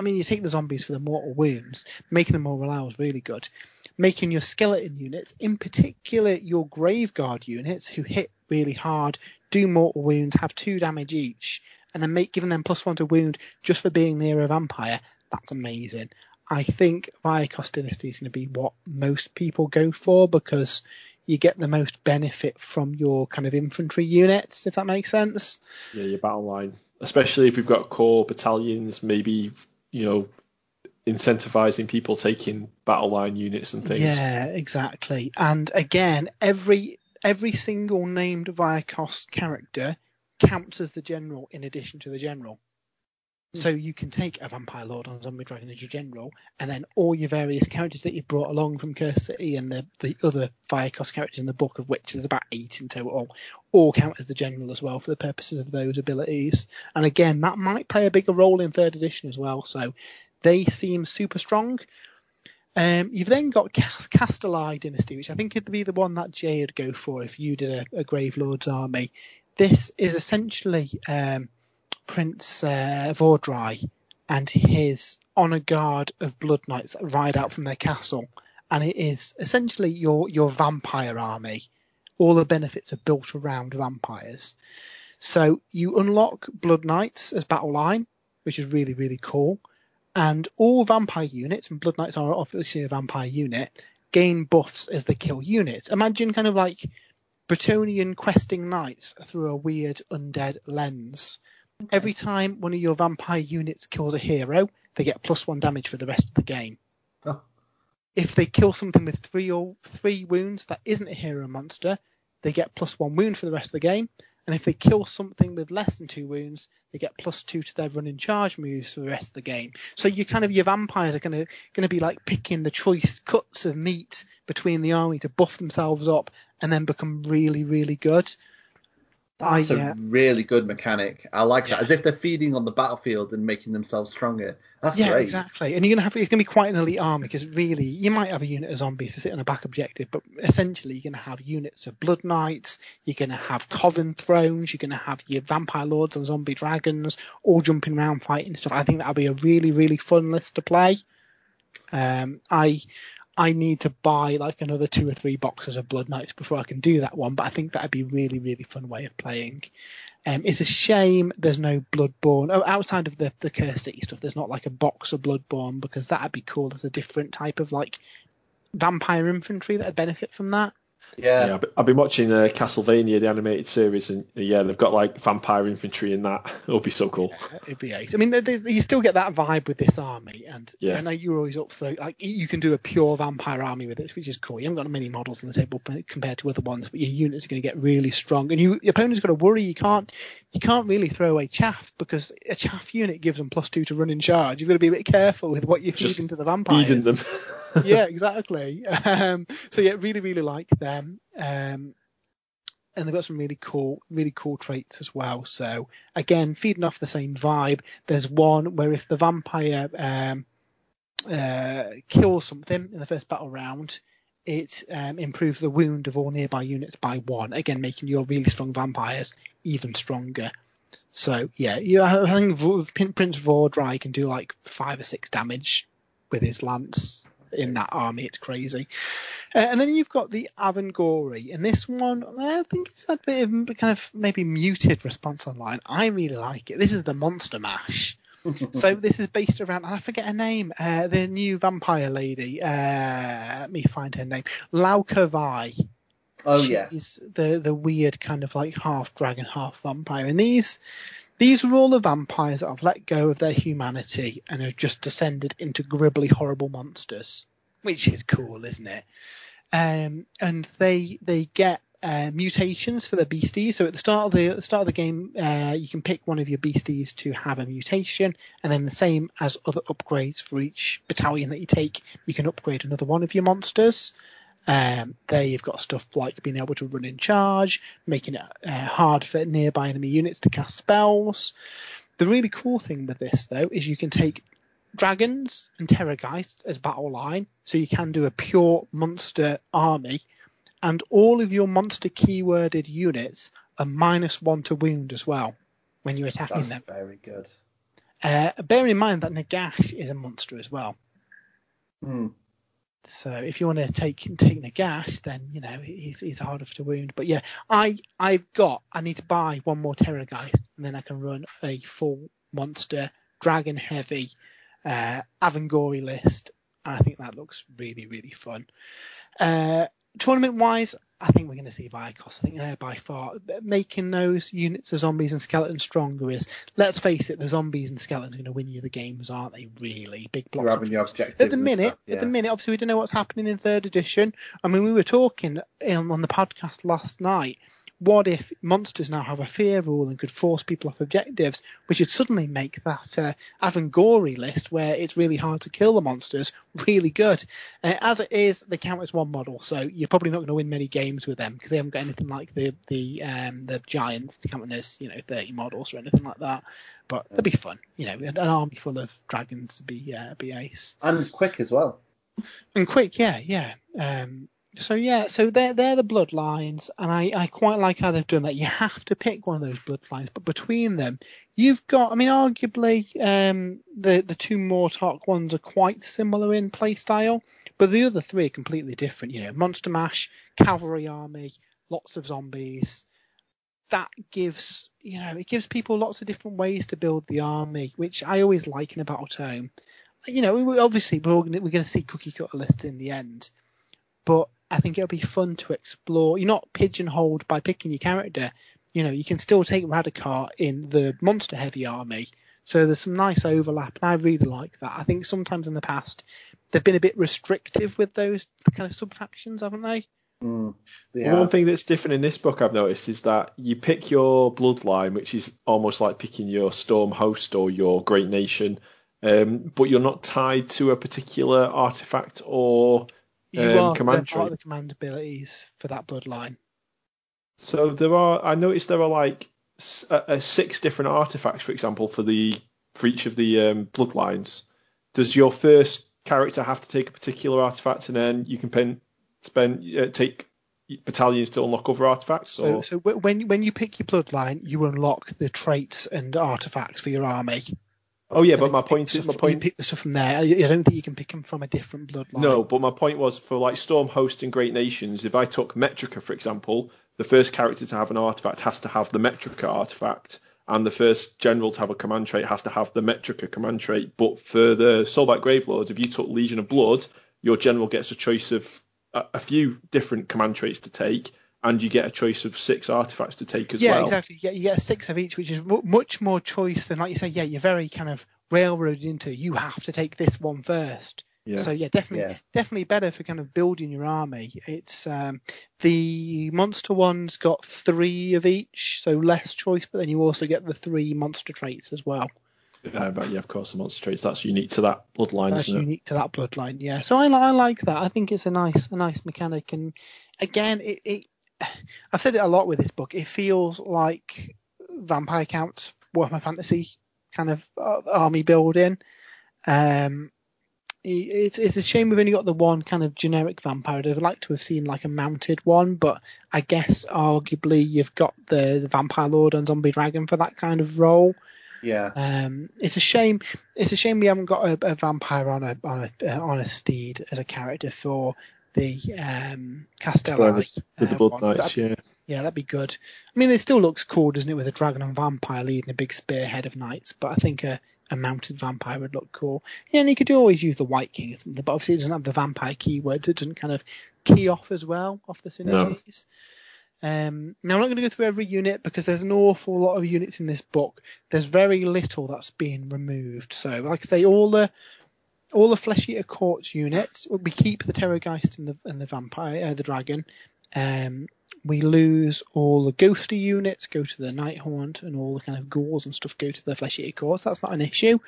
I mean, you take the zombies for the mortal wounds, making them more reliable is really good. Making your skeleton units, in particular your graveguard units, who hit really hard, do mortal wounds, have two damage each, and then make giving them plus one to wound just for being near a vampire. That's amazing. I think Vyrkos Dynasty is going to be what most people go for because you get the most benefit from your kind of infantry units, if that makes sense. Yeah, your battle line, especially if we've got core battalions, maybe you know incentivizing people taking battle line units and things. Yeah, exactly. And again, every every single named Vyrkos character counts as the general in addition to the general. So you can take a Vampire Lord a Zombie Dragon as your general, and then all your various characters that you brought along from Curse City and the, the other Vyrkos characters in the book, of which there's about eight in total, all count as the general as well for the purposes of those abilities. And again, that might play a bigger role in third edition as well. So they seem super strong. Um, you've then got Kastelai Dynasty, which I think would be the one that Jay would go for if you did a, a Grave Lord's army. This is essentially um, Prince uh, Vhordrai and his honor guard of blood knights that ride out from their castle, and it is essentially your your vampire army. All the benefits are built around vampires. So you unlock blood knights as battle line, which is really really cool, and all vampire units, and blood knights are obviously a vampire unit, gain buffs as they kill units. Imagine kind of like Bretonnian questing knights through a weird undead lens. Every time one of your vampire units kills a hero, they get plus one damage for the rest of the game. Oh. If they kill something with three or three wounds that isn't a hero monster, they get plus one wound for the rest of the game. And if they kill something with less than two wounds, they get plus two to their running charge moves for the rest of the game. So you kind of your vampires are gonna gonna be like picking the choice cuts of meat between the army to buff themselves up and then become really really good. That's a yeah. really good mechanic. I like that. As if they're feeding on the battlefield and making themselves stronger. That's yeah, great. exactly. And you're gonna have it's gonna be quite an elite army because really you might have a unit of zombies to sit on a back objective, but essentially you're gonna have units of blood knights, you're gonna have coven thrones, you're gonna have your vampire lords and zombie dragons all jumping around fighting stuff. I think that'll be a really, really fun list to play. Um, I I need to buy like another two or three boxes of Blood Knights before I can do that one. But I think that'd be really, really fun way of playing. Um, it's a shame there's no Bloodborne. Oh, outside of the the Curse City stuff, there's not like a box of Bloodborne because that'd be cool. There's a different type of like vampire infantry that'd benefit from that. Yeah. yeah I've been watching uh, Castlevania, the animated series, and uh, yeah, they've got like vampire infantry in that. [laughs] It'll be so cool. Yeah, it'd be ace. I mean, they, they, you still get that vibe with this army, and yeah. I know you're always up for like you can do a pure vampire army with it, which is cool. You haven't got many models on the table compared to other ones, but your units are going to get really strong, and you, your opponent's got to worry. You can't you can't really throw away chaff because a chaff unit gives them plus two to run in charge. You've got to be a bit careful with what you feed into the vampires. Feeding them. [laughs] yeah, exactly. Um, so yeah, really, really like them. Um, and they've got some really cool, really cool traits as well. So again, feeding off the same vibe. There's one where if the vampire um, uh, kills something in the first battle round, it um, improves the wound of all nearby units by one. Again, making your really strong vampires even stronger. So yeah, you, I think Prince Vhordrai can do like five or six damage with his lance in that army. It's crazy. Uh, and then you've got the Avengorii, and this one I think it's a bit of kind of maybe muted response online. I really like it. This is the Monster Mash. [laughs] so this is based around I forget her name, uh, the new vampire lady. Uh, let me find her name. Lauka Vai. Oh yeah. She's the the weird kind of like half dragon, half vampire. And these these are all the vampires that have let go of their humanity and have just descended into gribbly, horrible monsters, which is cool, isn't it? Um, and they they get uh, mutations for the beasties. So at the start of the, the start of the game, uh, you can pick one of your beasties to have a mutation, and then the same as other upgrades for each battalion that you take, you can upgrade another one of your monsters. Um, there you've got stuff like being able to run in charge, making it uh, hard for nearby enemy units to cast spells. The really cool thing with this though is you can take dragons and terrorgeists as battle line, so you can do a pure monster army, and all of your monster keyworded units are minus one to wound as well when you're attacking them. That's them. Very good. Uh, bearing in mind that Nagash is a monster as well. Hmm. So if you want to take take Nagash, then you know he's he's harder to wound. But yeah, I I've got I need to buy one more Terrorgeist, and then I can run a full monster dragon heavy uh, Avengorii list. I think that looks really really fun. Uh, tournament wise, I think we're going to see Vyrkos. I think they're by far making those units of zombies and skeletons stronger. Is let's face it, the zombies and skeletons are going to win you the games, aren't they? Really big blocks. You're having your objectives At the minute, stuff, yeah. at the minute, obviously we don't know what's happening in third edition. I mean, we were talking um, on the podcast last night. What if monsters now have a fear rule and could force people off objectives, which would suddenly make that uh, Avengorii list, where it's really hard to kill the monsters, [laughs] really good. Uh, as it is, they count as one model, so you're probably not going to win many games with them because they haven't got anything like the the um, the giants counting as you know 30 models or anything like that. But they'll be fun, you know, an army full of dragons would be uh, be ace And quick as well. and quick, yeah, yeah. Um, so yeah, so they're they're the bloodlines, and I, I quite like how they've done that. You have to pick one of those bloodlines, but between them, you've got. I mean, arguably, um, the the two Mortarch ones are quite similar in play style, but the other three are completely different. You know, Monster Mash, Cavalry Army, lots of zombies. That gives you know it gives people lots of different ways to build the army, which I always like in a battle tome. You know, we- obviously we're all gonna, we're going to see cookie cutter lists in the end, but I think it'll be fun to explore. You're not pigeonholed by picking your character. You know, you can still take Radukar in the monster heavy army. So there's some nice overlap, and I really like that. I think sometimes in the past they've been a bit restrictive with those kind of sub factions, haven't they? Mm. One thing that's different in this book I've noticed is that you pick your bloodline, which is almost like picking your storm host or your great nation, um, but you're not tied to a particular artifact or You um, are command part of the command abilities for that bloodline. So there are, I noticed there are like s- uh, uh, six different artifacts, for example, for the for each of the um, bloodlines. Does your first character have to take a particular artifact, and then you can pen, spend uh, take battalions to unlock other artifacts? So, so wh- when when you pick your bloodline, you unlock the traits and artifacts for your army. Oh yeah, but my point is my You point. pick the stuff from there. I I don't think you can pick them from a different bloodline. No, but my point was for like Storm Host and Great Nations, if I took Ymetrica, for example, the first character to have an artifact has to have the Ymetrica artifact, and the first general to have a command trait has to have the Ymetrica command trait. But for the Soulblight Gravelords, if you took Legion of Blood, your general gets a choice of a, a few different command traits to take, and you get a choice of six artifacts to take as yeah, well. Yeah, exactly. You get, you get six of each, which is mu much more choice than, like you say, yeah, you're very kind of railroaded into. You have to take this one first. Yeah. So yeah, definitely, Yeah. definitely better for kind of building your army. It's um, the monster one's got three of each, so less choice, but then you also get the three monster traits as well. Uh, but yeah, of course, the monster traits that's unique to that bloodline, That's isn't it? unique to that bloodline, yeah. So I, li- I like that. I think it's a nice, a nice mechanic, and again, it, it, I've said it a lot with this book. It feels like Vampire Counts, Warhammer Fantasy kind of uh, army building. Um, it's it's a shame we've only got the one kind of generic vampire. I'd have liked to have seen like a mounted one, but I guess arguably you've got the, the vampire lord and zombie dragon for that kind of role. Yeah. Um, it's a shame. It's a shame we haven't got a, a vampire on a on a uh, on a steed as a character for the um, Kastelai. With the uh, Blood. Knights, yeah. yeah, that'd be good. I mean, it still looks cool, doesn't it, with a dragon and vampire leading a big spearhead of knights? But I think a, a mounted vampire would look cool. Yeah, and you could always use the White King, but obviously it doesn't have the vampire keyword. It doesn't kind of key off as well off the synergies. Um, now I'm not going to go through every unit because there's an awful lot of units in this book. There's very little that's being removed. So, like I say, all the all the flesh eater courts units, we keep the Terrorgeist and the and the vampire, uh, the dragon. Um, we lose all the ghosty units, go to the night haunt, and all the kind of ghouls and stuff go to the flesh eater courts. That's not an issue.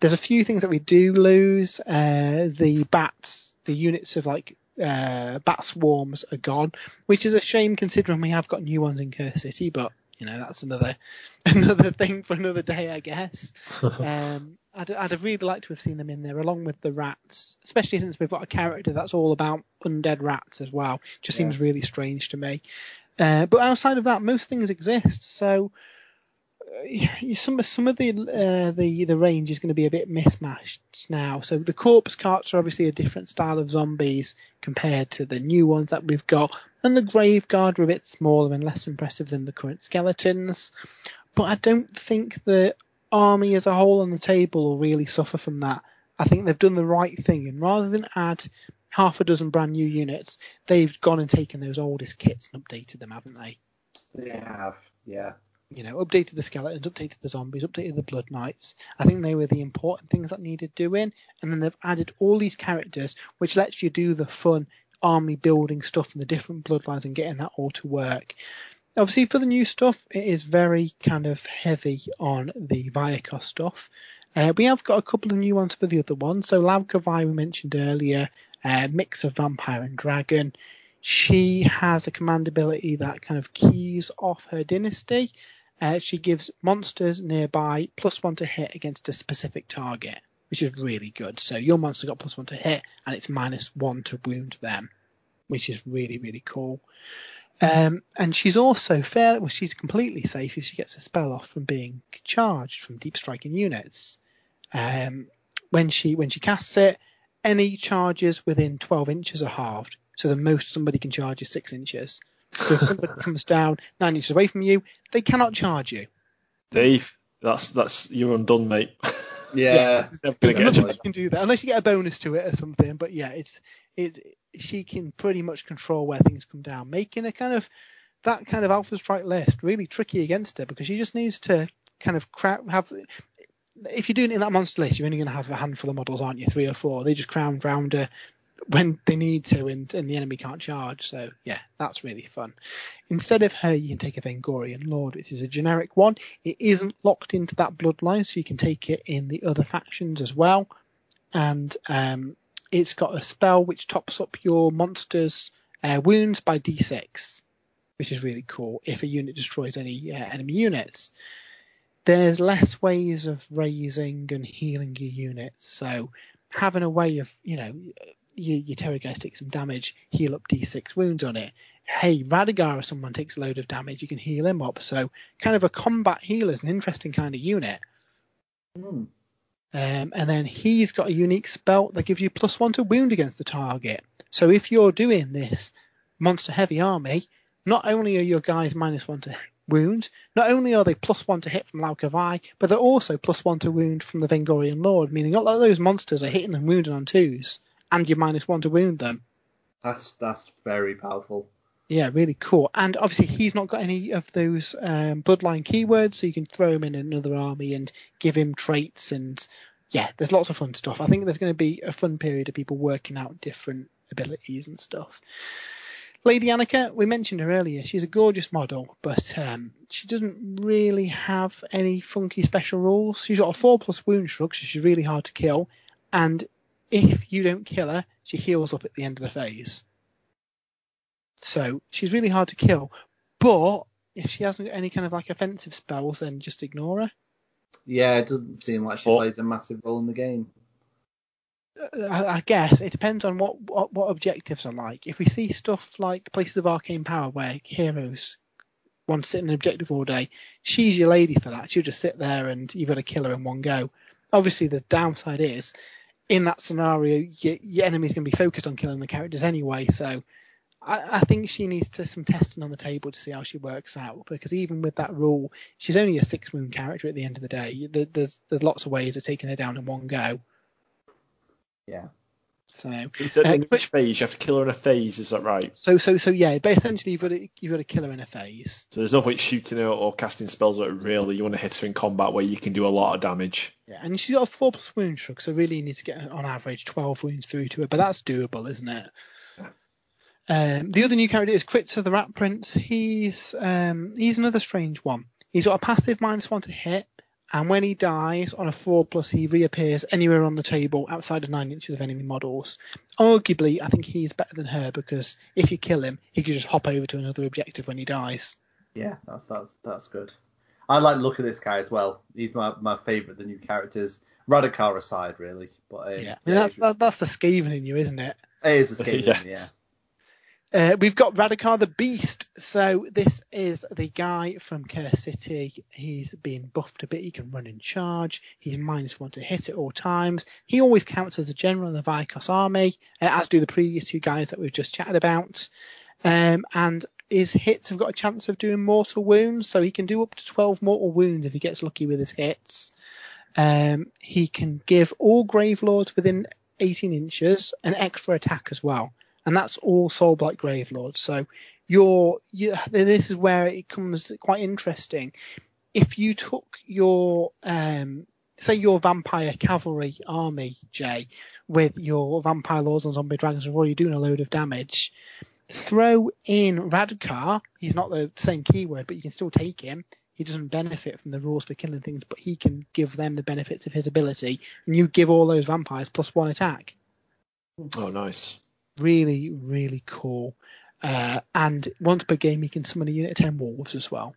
There's a few things that we do lose. Uh, the bats, the units of like uh, bat swarms are gone, which is a shame considering we have got new ones in Curse City, but you know that's another [laughs] another thing for another day, I guess. [laughs] um, I'd, I'd have really liked to have seen them in there along with the rats, especially since we've got a character that's all about undead rats as well. Just Yeah. seems really strange to me. Uh, but outside of that, most things exist. So [laughs] some some of the uh, the the range is going to be a bit mismatched now. So the corpse carts are obviously a different style of zombies compared to the new ones that we've got, and the grave guard are a bit smaller and less impressive than the current skeletons. But I don't think the army as a whole on the table will really suffer from that. I think they've done the right thing, and rather than add half a dozen brand new units, they've gone and taken those oldest kits and updated them, haven't they? They have, yeah. You know, updated the skeletons, updated the zombies, updated the blood knights. I think they were the important things that needed doing, and then they've added all these characters, which lets you do the fun army building stuff and the different bloodlines and getting that all to work. Obviously, for the new stuff, it is very kind of heavy on the Vyrkos stuff. Uh, we have got a couple of new ones for the other ones. So Lauka Vai we mentioned earlier, uh, mix of vampire and dragon. She has a command ability that kind of keys off her dynasty. Uh, she gives monsters nearby plus one to hit against a specific target, which is really good. So your monster got plus one to hit, and it's minus one to wound them, which is really really cool. Um, and she's also fair. Well, she's completely safe if she gets a spell off from being charged from deep striking units. Um, when she when she casts it, any charges within 12 inches are halved. So the most somebody can charge is six inches. So if somebody [laughs] comes down nine inches away from you, they cannot charge you. Dave, that's that's you're undone, mate. [laughs] Yeah, Never gonna get Nothing you can do that unless you get a bonus to it or something. But yeah, it's it's she can pretty much control where things come down, making a kind of that kind of alpha strike list really tricky against her because she just needs to kind of crowd have. If you're doing it in that monster list, you're only going to have a handful of models, aren't you? Three or four. They just crown round her when they need to, and, and the enemy can't charge. So yeah, that's really fun. Instead of her, you can take a Vengorian Lord, which is a generic one. It isn't locked into that bloodline, so you can take it in the other factions as well. And um, it's got a spell which tops up your monster's uh, wounds by d6, which is really cool if a unit destroys any uh, enemy units. There's less ways of raising and healing your units, so having a way of, you know, your, your Terrorgeist takes some damage, heal up d6 wounds on it. Hey, Radukar, if someone takes a load of damage, you can heal him up. So, kind of a combat healer is an interesting kind of unit. Hmm. Um, and then he's got a unique spell that gives you plus one to wound against the target. So if you're doing this monster heavy army, not only are your guys minus one to wound, not only are they plus one to hit from Lauka Vai, but they're also plus one to wound from the Vengorian Lord, meaning all of those monsters are hitting and wounding on twos, and you're minus one to wound them. That's that's very powerful. Yeah, really cool. And obviously, he's not got any of those um, bloodline keywords, so you can throw him in another army and give him traits. And yeah, there's lots of fun stuff. I think there's going to be a fun period of people working out different abilities and stuff. Lady Annika, we mentioned her earlier. She's a gorgeous model, but um, she doesn't really have any funky special rules. She's got a four plus wound shrug, so she's really hard to kill. And if you don't kill her, she heals up at the end of the phase. So she's really hard to kill. But if she hasn't got any kind of like offensive spells, then just ignore her. Yeah, it doesn't seem like she Four. plays a massive role in the game. Uh, I, I guess it depends on what, what what objectives are like. If we see stuff like Places of Arcane Power where heroes want to sit in an objective all day, she's your lady for that. She'll just sit there and you've got to kill her in one go. Obviously, the downside is in that scenario, your, your enemy's going to be focused on killing the characters anyway. So I, I think she needs to some testing on the table to see how she works out. Because even with that rule, she's only a six wound character at the end of the day. There, there's there's lots of ways of taking her down in one go. Yeah. So He said Uh, phase you have to kill her in a phase, is that right? so so so yeah, but essentially you've got to you've got to kill her in a phase. So there's no point shooting her or casting spells at her really. You want to hit her in combat where you can do a lot of damage. Yeah, and she's got a four plus wound shrug, so really you need to get on average twelve wounds through to her, but that's doable, isn't it? Um, the other new character is Kritza the Rat Prince. He's um, he's another strange one. He's got a passive minus one to hit, and when he dies on a four plus, he reappears anywhere on the table outside of nine inches of enemy models. Arguably, I think he's better than her because if you kill him, he could just hop over to another objective when he dies. Yeah, that's that's that's good. I like the look of this guy as well. He's my, my favourite of the new characters. Radukar aside, really, but um, Yeah, I mean, that's, that, that's the Skaven in you, isn't it? it is a [laughs] skater, Yeah. yeah. Uh, we've got Radukar the Beast. So this is the guy from Curse City. He's been buffed a bit. He can run in charge. He's minus one to hit at all times. He always counts as a general in the Vyrkos army, uh, as do the previous two guys that we've just chatted about. Um, and his hits have got a chance of doing mortal wounds, so he can do up to 12 mortal wounds if he gets lucky with his hits. Um, he can give all Grave Lords within 18 inches an extra attack as well and that's all Soul Blight Gravelord. So you're, you, this is where it comes quite interesting. If you took your, um, say your vampire cavalry army, Jay, with your vampire lords and zombie dragons are doing a load of damage, throw in Radukar. He's not the same keyword, but you can still take him. He doesn't benefit from the rules for killing things, but he can give them the benefits of his ability, and you give all those vampires plus one attack. Oh, nice really, really cool. Uh, and once per game, he can summon a unit of 10 wolves as well.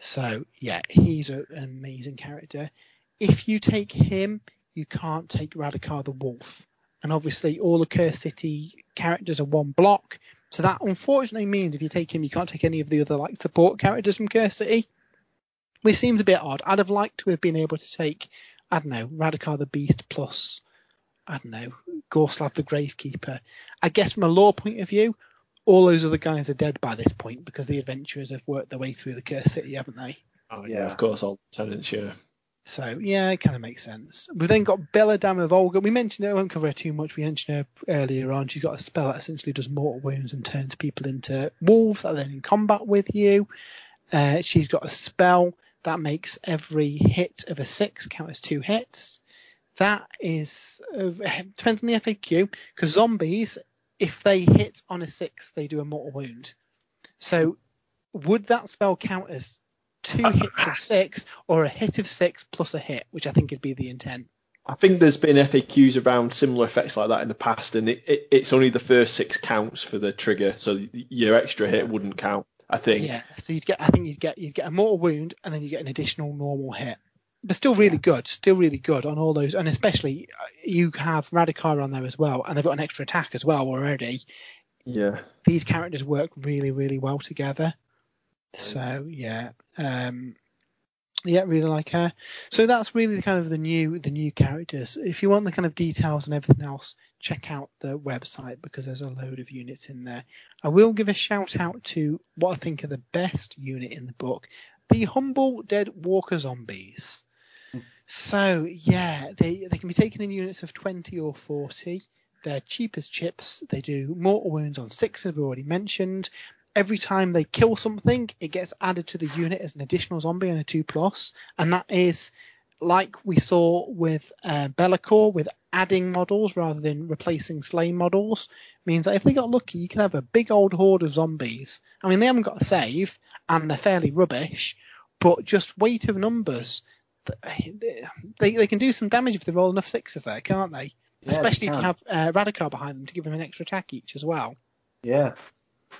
So, yeah, he's a, an amazing character. If you take him, you can't take Radukar the Wolf. And obviously, all the Curse City characters are one block. So that unfortunately means if you take him, you can't take any of the other like support characters from Curse City, which seems a bit odd. I'd have liked to have been able to take, I don't know, Radukar the Beast plus I don't know, Gorslav the Gravekeeper. I guess from a lore point of view, all those other guys are dead by this point because the adventurers have worked their way through the Curse City, haven't they? Oh yeah, of course, all tenants, yeah. So yeah, it kind of makes sense. We've then got Belladamma Volga. We mentioned it, I won't cover her too much. We mentioned her earlier on. She's got a spell that essentially does mortal wounds and turns people into wolves that are then in combat with you. Uh, she's got a spell that makes every hit of a six count as two hits that is uh, depends on the FAQ because zombies, if they hit on a six, they do a mortal wound. So would that spell count as two hits of six or a hit of six plus a hit, which I think would be the intent? I think there's been FAQs around similar effects like that in the past, and it, it, it's only the first six counts for the trigger, so your extra hit wouldn't count. I think. Yeah. So you'd get, I think you'd get, you'd get a mortal wound, and then you get an additional normal hit but still really yeah. good, still really good on all those, and especially uh, you have Radukar on there as well, and they've got an extra attack as well already. Yeah, these characters work really, really well together. So yeah, um, yeah, really like her. So that's really the kind of the new the new characters. If you want the kind of details and everything else, check out the website because there's a load of units in there. I will give a shout out to what I think are the best unit in the book, the humble dead walker zombies. So yeah, they they can be taken in units of 20 or 40. They're cheap as chips. They do mortal wounds on six, as we already mentioned. Every time they kill something, it gets added to the unit as an additional zombie and a two plus. plus, and that is like we saw with uh, with adding models rather than replacing slain models, means that if they got lucky, you can have a big old horde of zombies. I mean, they haven't got a save, and they're fairly rubbish, but just weight of numbers they they can do some damage if they roll enough sixes there, can't they? Yeah, Especially they if you have uh, Radukar behind them to give them an extra attack each as well. Yeah.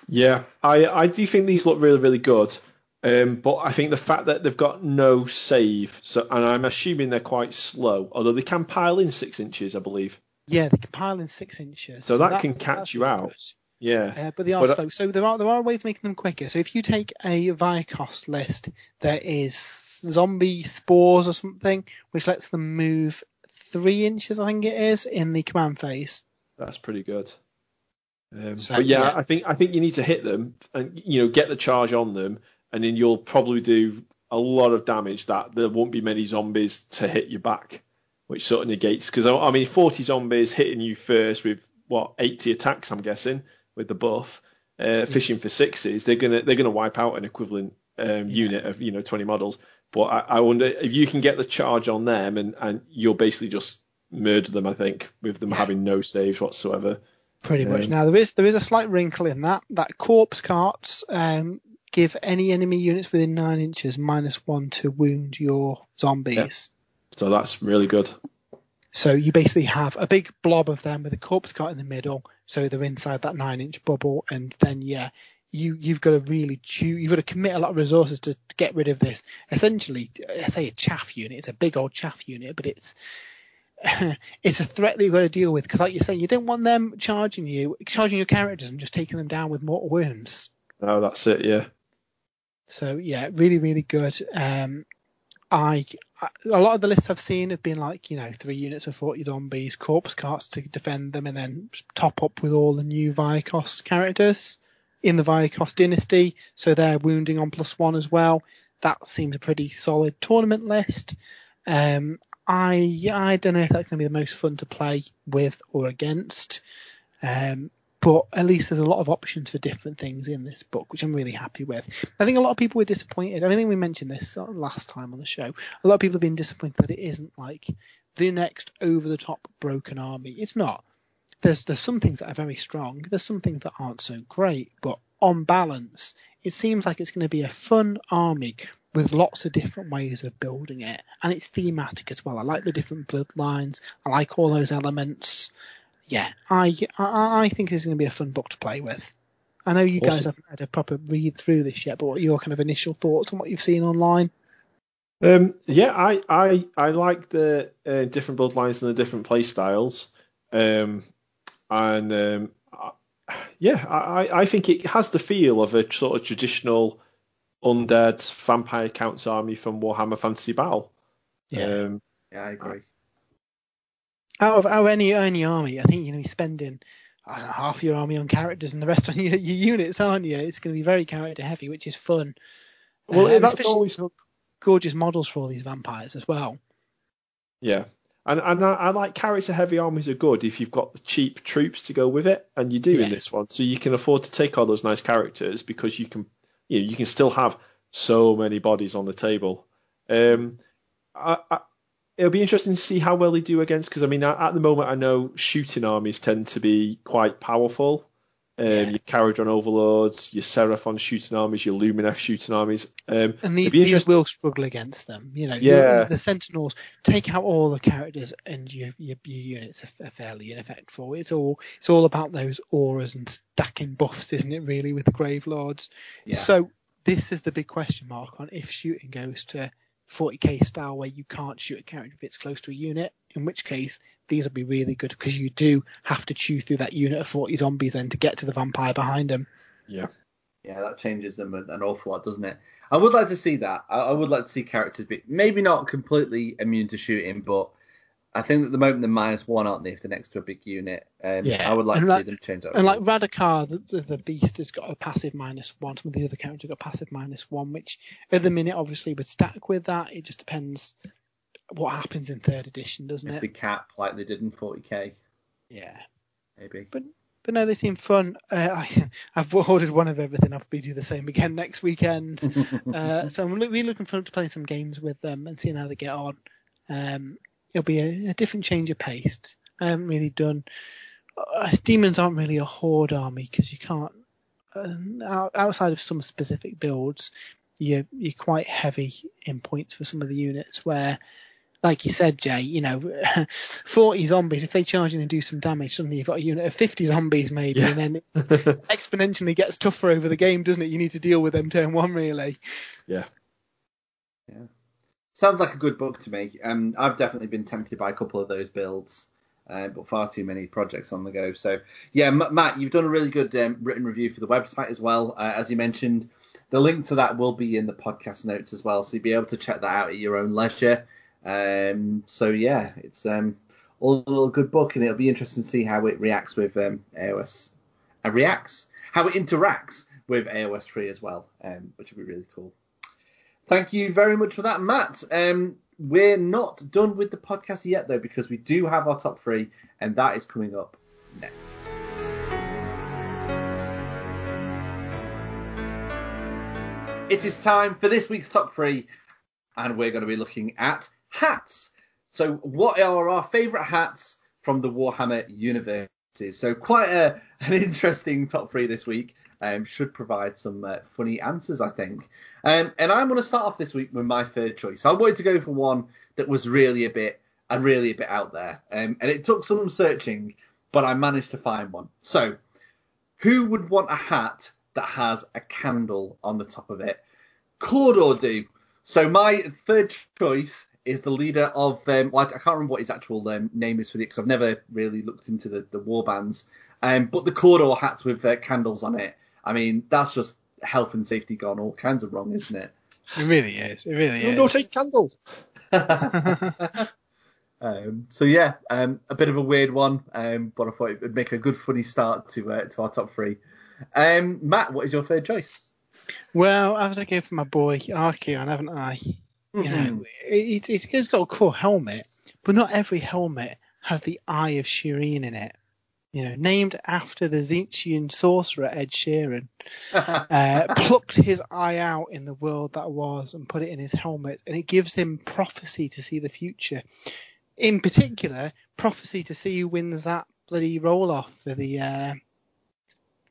Yeah, I I do think these look really really good. Um, but I think the fact that they've got no save, so and I'm assuming they're quite slow, although they can pile in six inches, I believe. Yeah, they can pile in six inches. So, so that, that, can catch you out. Yeah. Uh, but they are but, slow. So there are there are ways of making them quicker. So if you take a Vyrkos list, there is zombie spores or something, which lets them move three inches, I think it is, in the command phase. That's pretty good. Um, so, but yeah, yeah, I think I think you need to hit them and you know get the charge on them, and then you'll probably do a lot of damage that there won't be many zombies to hit you back, which sort of negates because I mean 40 zombies hitting you first with what 80 attacks I'm guessing with the buff, uh, fishing for sixes, they're gonna they're gonna wipe out an equivalent um, yeah. unit of you know 20 models. But I, I, wonder if you can get the charge on them, and, and you'll basically just murder them. I think with them yeah. having no saves whatsoever. Pretty um, much. Now there is there is a slight wrinkle in that that corpse carts um, give any enemy units within nine inches minus one to wound your zombies. Yeah. So that's really good. So you basically have a big blob of them with a corpse cart in the middle, so they're inside that nine inch bubble, and then yeah, you you've got to really chew, you've got to commit a lot of resources to, to get rid of this. Essentially, I say a chaff unit. It's a big old chaff unit, but it's [laughs] it's a threat that you've got to deal with because, like you're saying, you don't want them charging you, charging your characters and just taking them down with mortal wounds. No, that's it. Yeah. So yeah, really, really good. Um, I, I a lot of the lists I've seen have been like you know three units of 40 zombies, corpse carts to defend them, and then top up with all the new Vyrkos characters in the Vyrkos dynasty, so they're wounding on plus one as well. That seems a pretty solid tournament list. Um, I I don't know if that's going to be the most fun to play with or against. Um, but at least there's a lot of options for different things in this book, which I'm really happy with. I think a lot of people were disappointed. I think we mentioned this last time on the show. A lot of people have been disappointed that it isn't like the next over the top broken army. It's not. There's there's some things that are very strong. There's some things that aren't so great, but on balance, it seems like it's going to be a fun army with lots of different ways of building it, and it's thematic as well. I like the different bloodlines. I like all those elements. Yeah, I I, I think this is going to be a fun book to play with. I know you guys haven't had a proper read through this yet, but what are your kind of initial thoughts on what you've seen online? Um, yeah, I, I I like the uh, different bloodlines and the different play styles, um, and um, yeah, I, I think it has the feel of a sort of traditional undead vampire counts army from Warhammer Fantasy Battle. Yeah, um, yeah, I agree. Out of, out of any any army, I think you're going to be spending know, half your army on characters and the rest [laughs] on your, your units, aren't you? It's going to be very character heavy, which is fun. Well, um, that's always gorgeous models for all these vampires as well. Yeah, and and I, I, like character heavy armies are good if you've got the cheap troops to go with it, and you do yeah. in this one. So you can afford to take all those nice characters because you can you know you can still have so many bodies on the table. Um, I, I, it'll be interesting to see how well they do against because I mean at the moment I know shooting armies tend to be quite powerful. Um, yeah. Your Kharadron Overlords, your Seraphon shooting armies, your Lumineth shooting armies. Um, and these, these will struggle against them. You know, yeah. the Sentinels take out all the characters and your your, your units are, fairly ineffectual. It's all it's all about those auras and stacking buffs, isn't it? Really, with the Grave Lords. Yeah. So this is the big question mark on if shooting goes to 40k style where you can't shoot a character if it's close to a unit, in which case these would be really good because you do have to chew through that unit of 40 zombies then to get to the vampire behind them. Yeah. Yeah, that changes them an awful lot, doesn't it? I would like to see that. I, would like to see characters be maybe not completely immune to shooting, but I think at the moment they're minus one, aren't they, if they're next to a big unit? Um, yeah. I would like and to like, see them change that. And like Radukar, the, the, the, beast has got a passive minus one. Some of the other characters got passive minus one, which at the minute obviously would stack with that. It just depends what happens in third edition, doesn't if it? the cap like they did in 40k. Yeah. Maybe. But but no, they seem fun. Uh, I, [laughs] have ordered one of everything. I'll probably do the same again next weekend. [laughs] uh, so I'm really looking forward to playing some games with them and seeing how they get on. Um, it'll be a, a, different change of pace. I haven't really done. Uh, demons aren't really a horde army because you can't. Uh, outside of some specific builds, you're you're quite heavy in points for some of the units where like you said, Jay, you know, [laughs] 40 zombies, if they charge in and do some damage, suddenly you've got a unit of 50 zombies maybe, yeah. and then [laughs] it exponentially gets tougher over the game, doesn't it? You need to deal with them turn one, really. Yeah. Yeah. Sounds like a good book to me. Um, I've definitely been tempted by a couple of those builds, uh, but far too many projects on the go. So, yeah, M- Matt, you've done a really good um, written review for the website as well. Uh, as you mentioned, the link to that will be in the podcast notes as well, so you'll be able to check that out at your own leisure. Um, so yeah, it's um, all a little good book, and it'll be interesting to see how it reacts with um, AOS. Uh, reacts how it interacts with AOS 3 as well, um, which will be really cool. Thank you very much for that, Matt. Um, we're not done with the podcast yet though, because we do have our top three, and that is coming up next. It is time for this week's top three, and we're going to be looking at hats. So, what are our favourite hats from the Warhammer universe? So, quite a, an interesting top three this week. Um, should provide some uh, funny answers, I think. Um, and I'm going to start off this week with my third choice. I wanted to go for one that was really a bit, uh, really a bit out there, um, and it took some searching, but I managed to find one. So, who would want a hat that has a candle on the top of it? Claude or do? So my third choice is the leader of. Um, well, I can't remember what his actual um, name is for it because I've never really looked into the, the war bands. Um, but the Cawdor hats with uh, candles on it. I mean, that's just health and safety gone all kinds of wrong, isn't it? It really is. It really No, is. no, take candles. [laughs] [laughs] Um, so yeah, um, a bit of a weird one, um, but I thought it would make a good funny start to uh, to our top three. Um, Matt, what is your third choice? Well, I was going for my boy Archaon, haven't I? You Mhm. know, it, it, it's got a cool helmet, but not every helmet has the Eye of Sheerian in it. You know, named after the Tzeentchian sorcerer Ed Sheeran, [laughs] uh, plucked his eye out in the world that was and put it in his helmet, and it gives him prophecy to see the future. In particular, prophecy to see who wins that bloody roll off for the uh,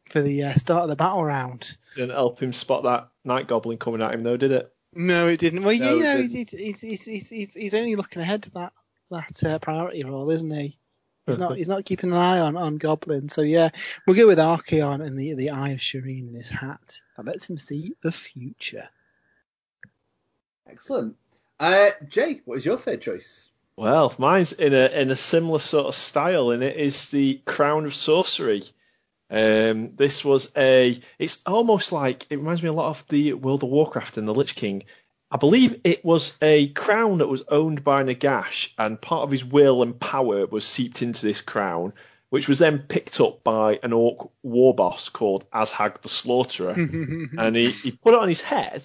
for the uh, start of the battle round. Didn't help him spot that night goblin coming at him though, did it? No, it didn't. Well, No, you know, he's, he's, he's, he's, he's, he's only looking ahead to that that uh, priority role, isn't he? He's not [laughs] he's not keeping an eye on on Goblin. So yeah, we'll go with Archaon and the the Eye of Sheerian in his hat. That lets him see the future. Excellent. Uh, Jay, what is your third choice? Well, mine's in a in a similar sort of style, and it is the Crown of Sorcery. Um, this was a. It's almost like it reminds me a lot of the World of Warcraft and the Lich King. I believe it was a crown that was owned by Nagash, and part of his will and power was seeped into this crown, which was then picked up by an orc war boss called Azhag the Slaughterer, [laughs] and he, he put it on his head,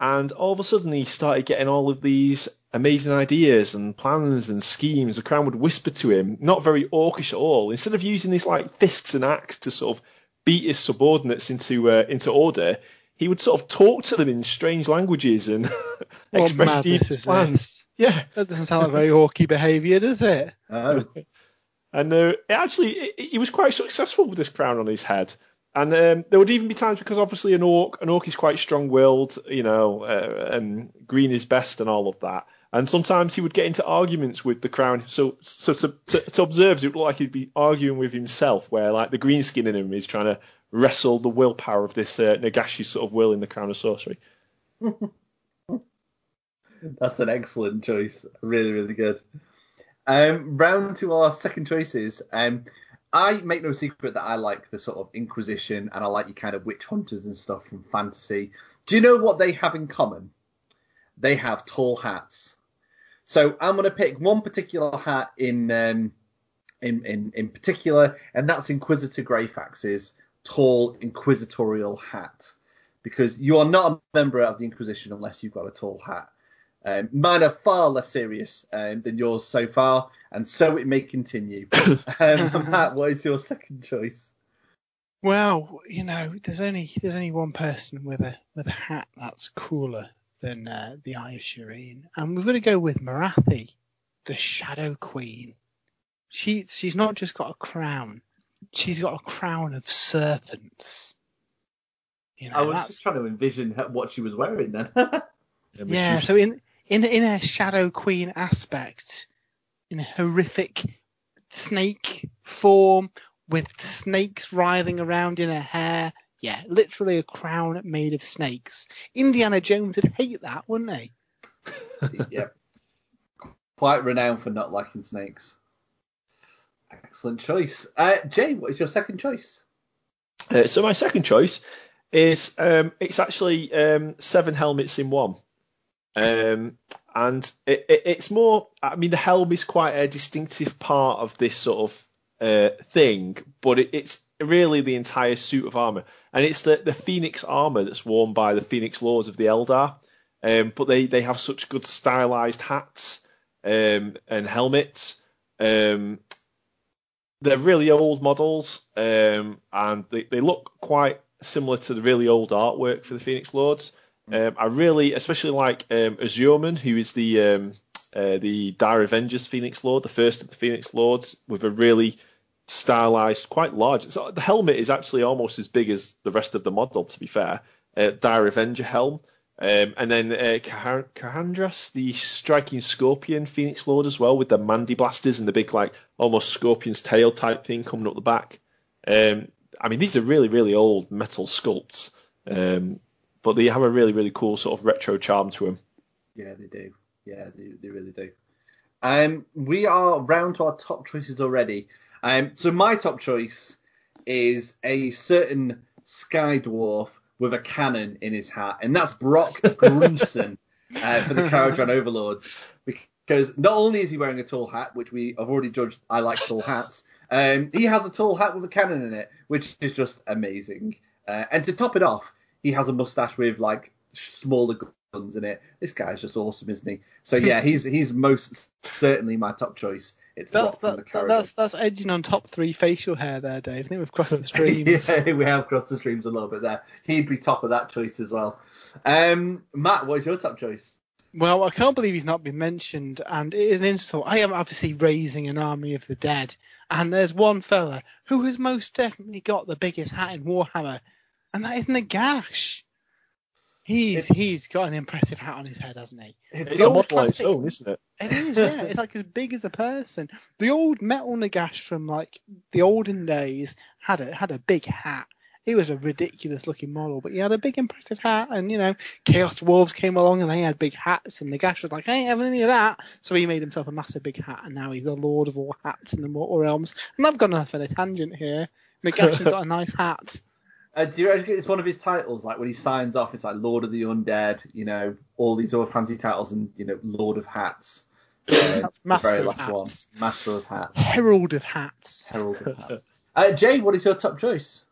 and all of a sudden he started getting all of these amazing ideas and plans and schemes. The crown would whisper to him, not very orcish at all. Instead of using his like fists and axe to sort of beat his subordinates into uh, into order, he would sort of talk to them in strange languages and [laughs] express madness deep plans. this? Yeah, That doesn't sound like very orky behaviour, does it? Oh, and uh, it actually he was quite successful with this crown on his head. And um, there would even be times because obviously an orc, an orc is quite strong-willed, you know, uh, and green is best and all of that. And sometimes he would get into arguments with the crown. So, so to, to, to observers, it would look like he'd be arguing with himself, where like the green skin in him is trying to wrestle the willpower of this uh, Nagashi sort of will in the crown of sorcery. [laughs] that's an excellent choice. Really, really good. Um, round to our second choices. Um, I make no secret that I like the sort of Inquisition and I like your kind of witch hunters and stuff from fantasy. Do you know what they have in common? They have tall hats. So I'm going to pick one particular hat in um, in, in in particular, and that's Inquisitor Greyfax's tall inquisitorial hat, because you are not a member of the Inquisition unless you've got a tall hat. Um, mine are far less serious um, than yours so far, and so it may continue. [coughs] um, Matt, what is your second choice? Well, you know, there's only there's only one person with a with a hat that's cooler than uh, the Eye of Sheerian, and we're going to go with Morathi, the Shadow Queen. She she's not just got a crown, she's got a crown of serpents. You know, I was that's, just trying to envision what she was wearing then. yeah. So in in in a Shadow Queen aspect, in a horrific snake form with snakes writhing around in her hair. Yeah, literally a crown made of snakes. Indiana Jones would hate that, wouldn't he? [laughs] yep. Quite renowned for not liking snakes. Excellent choice. Uh, Jay, what is your second choice? Uh, so my second choice is um, it's actually um, seven helmets in one. Um, and it, it, it's more, I mean, the helm is quite a distinctive part of this sort of uh, thing, but it, it's really the entire suit of armor. And it's the, the Phoenix armor that's worn by the Phoenix Lords of the Eldar. Um, but they, they have such good stylized hats um, and helmets. Um, they're really old models, um, and they, they look quite similar to the really old artwork for the Phoenix Lords. Um, I really, especially like um, Asurmen, who is the um, uh, the Dire Avengers Phoenix Lord, the first of the Phoenix Lords, with a really stylized, quite large. So the helmet is actually almost as big as the rest of the model, to be fair. Uh, Dire Avenger helm. Um, and then uh, Karandras, the striking Scorpion Phoenix Lord as well, with the mandiblasters and the big like almost Scorpion's tail type thing coming up the back. Um, I mean, these are really really old metal sculpts, um, but they have a really really cool sort of retro charm to them. Yeah, they do. Yeah, they, they really do. Um, we are round to our top choices already. Um, so my top choice is a certain Sky Dwarf with a cannon in his hat, and that's Brokk [laughs] Grungsson uh, for the Kharadron [laughs] Overlords. Because not only is he wearing a tall hat, which we have already judged, I like tall hats. Um, he has a tall hat with a cannon in it, which is just amazing. Uh, and to top it off, he has a mustache with like smaller guns in it. This guy's just awesome, isn't he? So yeah, [laughs] he's he's most certainly my top choice. It's That's that, that's that's edging on top three facial hair there, Dave. I think we've crossed the [laughs] streams. yeah, we have crossed the streams a little bit there. He'd be top of that choice as well. Um, Matt, what is your top choice? Well, I can't believe he's not been mentioned, and it is an insult. I am obviously raising an army of the dead, and there's one fella who has most definitely got the biggest hat in Warhammer, and that is Nagash. He's he's got an impressive hat on his head, hasn't he? It's The a model on its classic- own, isn't it? It is, yeah. [laughs] it's like as big as a person. The old metal Nagash from like the olden days had a had a big hat. He was a ridiculous looking model, but he had a big impressive hat. And you know, Chaos Dwarves came along and they had big hats, and Nagash was like, I ain't having any of that. So he made himself a massive big hat, and now he's the lord of all hats in the Mortal Realms. And I've gone off on a tangent here. Nagash has got a nice hat. Uh, do you reckon it's one of his titles? Like when he signs off, it's like Lord of the Undead, you know, all these other fancy titles, and you know, Lord of Hats. [coughs] Uh, Master very of last Hats. one, Master of Hats, Herald of hats. Herald of Hats. Uh, Jay, what is your top choice?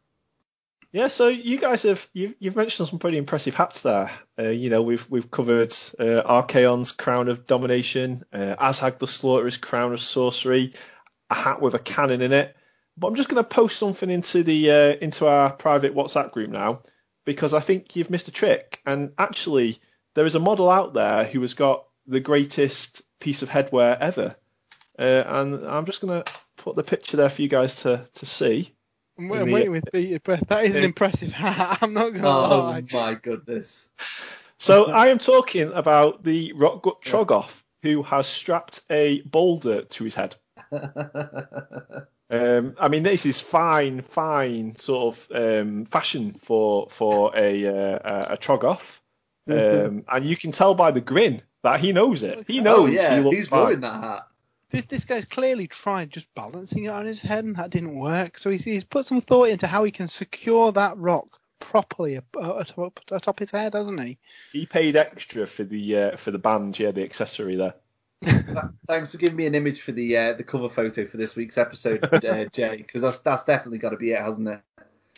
Yeah, so you guys have you've, you've mentioned some pretty impressive hats there. Uh, you know, we've we've covered uh, Archaon's crown of domination, uh, Azhag the Slaughterer's crown of sorcery, a hat with a cannon in it. But I'm just going to post something into the uh, into our private WhatsApp group now because I think you've missed a trick. And actually, there is a model out there who has got the greatest piece of headwear ever. Uh, and I'm just going to put the picture there for you guys to to see. I'm, In I'm the- waiting with bated breath. That is an impressive hat. [laughs] I'm not gonna Oh lie. my goodness. So I am talking about the Rockgut Troggoth, who has strapped a boulder to his head. [laughs] Um, I mean, this is fine, fine sort of um, fashion for for a uh, a- a Troggoth, um, and you can tell by the grin that he knows it. He knows oh yeah, he he's fine. wearing that hat. This, this guy's clearly tried just balancing it on his head, and that didn't work. So he's, he's put some thought into how he can secure that rock properly uh, atop, atop his head, hasn't he? He paid extra for the uh, for the band, yeah, the accessory there. Thanks for giving me an image for the uh, the cover photo for this week's episode, uh, [laughs] Jay, because that's that's definitely got to be it, hasn't it?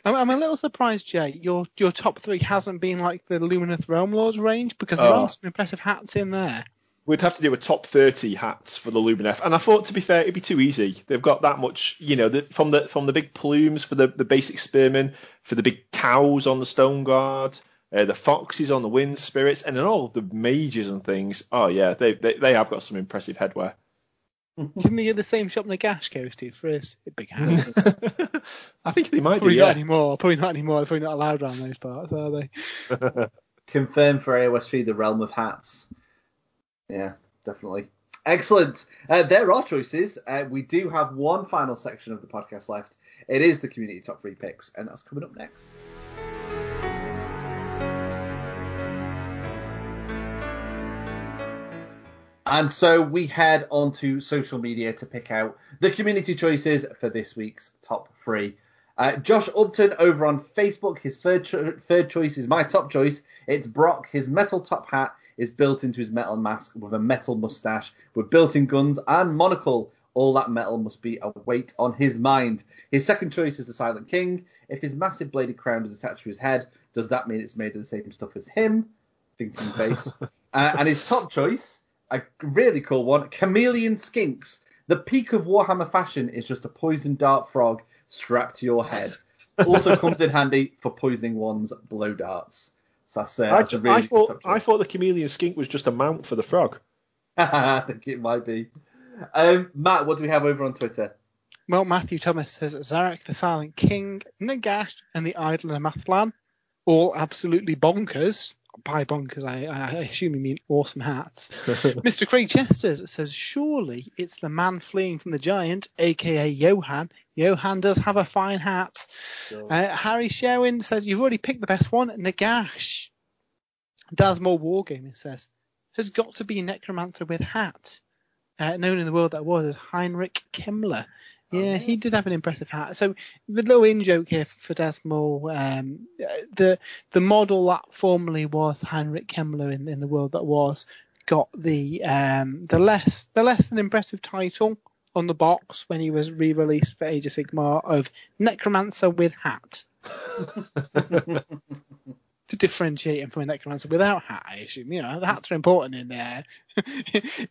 I'm, I'm a little surprised, Jay. Your your top three hasn't been like the Lumineth Realm Lords range because there Oh. are some impressive hats in there. We'd have to do a top 30 hats for the Lumineth, and I thought to be fair, it'd be too easy. They've got that much, you know, the, from the from the big plumes for the, the basic spearmen, for the big cows on the stone guard, uh, the foxes on the wind spirits, and then all the mages and things. Oh yeah, they they, they have got some impressive headwear. [laughs] Didn't they get the same shop Nagash goes to for his big [laughs] hat? I think they might do. Probably not Yeah. anymore. Probably not anymore. They're probably not allowed around those parts, are they? [laughs] Confirmed for AOS3 the realm of hats. Yeah, definitely. Excellent. Uh, there are choices. Uh, we do have one final section of the podcast left. It is the community top three picks, and that's coming up next. And so we head onto social media to pick out the community choices for this week's top three. Uh, Josh Upton over on Facebook, his third cho- third choice is my top choice. It's Brokk. His metal top hat is built into his metal mask with a metal mustache with built-in guns and monocle. All that metal must be a weight on his mind. His second choice is the Silent King. If his massive bladed crown is attached to his head, does that mean it's made of the same stuff as him? Thinking face. [laughs] uh, and his top choice, a really cool one, Chameleon Skinks. The peak of Warhammer fashion is just a poison dart frog strapped to your head. [laughs] Also comes in handy for poisoning one's blow darts. So that's, uh, I, that's a really I thought I thought the chameleon skink was just a mount for the frog. [laughs] I think it might be. Um, Matt, what do we have over on Twitter? Well, Matthew Thomas says Szarekh the Silent King, Nagash, and the Idler Mathlan. All absolutely bonkers. By bonkers, I, I assume you mean awesome hats. [laughs] Mr. Craig Chesters says, surely it's the man fleeing from the giant, aka Johan. Johan does have a fine hat. Uh, Harry Sherwin says, you've already picked the best one, Nagash. Dasmore Wargaming says, has got to be a necromancer with hat, uh, known in the world that was as Heinrich Kemmler. Yeah, he did have an impressive hat. So the little in joke here for, for Desmond, um, the the model that formerly was Heinrich Kemmler in, in the world that was got the um, the less the less than impressive title on the box when he was re-released for Age of Sigmar of Necromancer with hat. [laughs] to differentiate him from a necromancer without hat, I assume. You know, the hats are important in uh, [laughs]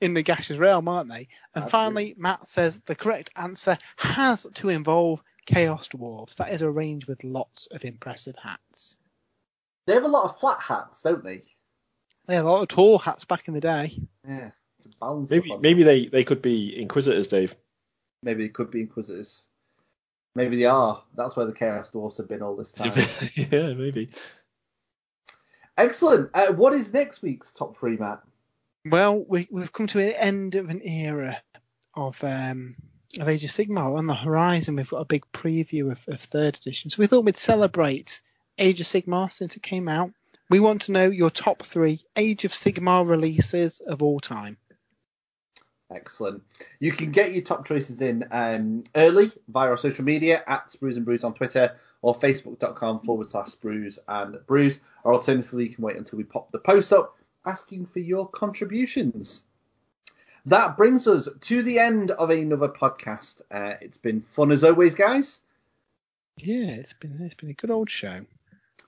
in the Nagash's realm, aren't they? And Absolutely. finally, Matt says the correct answer has to involve Chaos Dwarves. That is a range with lots of impressive hats. They have a lot of flat hats, don't they? They had a lot of tall hats back in the day. Yeah. Maybe maybe they, they could be Inquisitors, Dave. Maybe they could be Inquisitors. Maybe they are. That's where the Chaos Dwarfs have been all this [laughs] time. yeah, maybe. Excellent. Uh, what is next week's top three, Matt? Well, we, we've come to an end of an era of um, of Age of Sigmar on the horizon. We've got a big preview of, of third edition, so we thought we'd celebrate Age of Sigmar since it came out. We want to know your top three Age of Sigmar releases of all time. Excellent. You can get your top choices in um, early via our social media at Sprues and Brews on Twitter or facebook.com forward slash Sprues and Brews. Or alternatively, you can wait until we pop the post up asking for your contributions. That brings us to the end of another podcast. Uh, it's been fun as always, guys. Yeah, it's been it's been a good old show.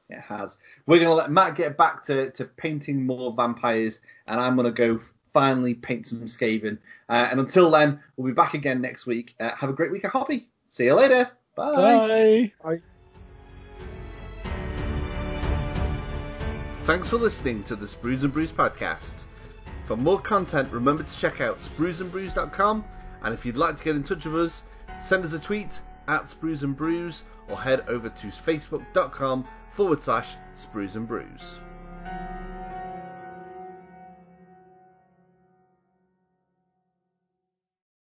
It has. We're going to let Matt get back to, to painting more vampires, and I'm going to go finally paint some Skaven. Uh, and until then, we'll be back again next week. Uh, have a great week of hobby. See you later. Bye. Bye. Thanks for listening to the Sprues and Brews podcast. For more content, remember to check out spruesandbrews.com. And if you'd like to get in touch with us, send us a tweet at Sprues and or head over to facebook.com forward slash Sprues and Brews.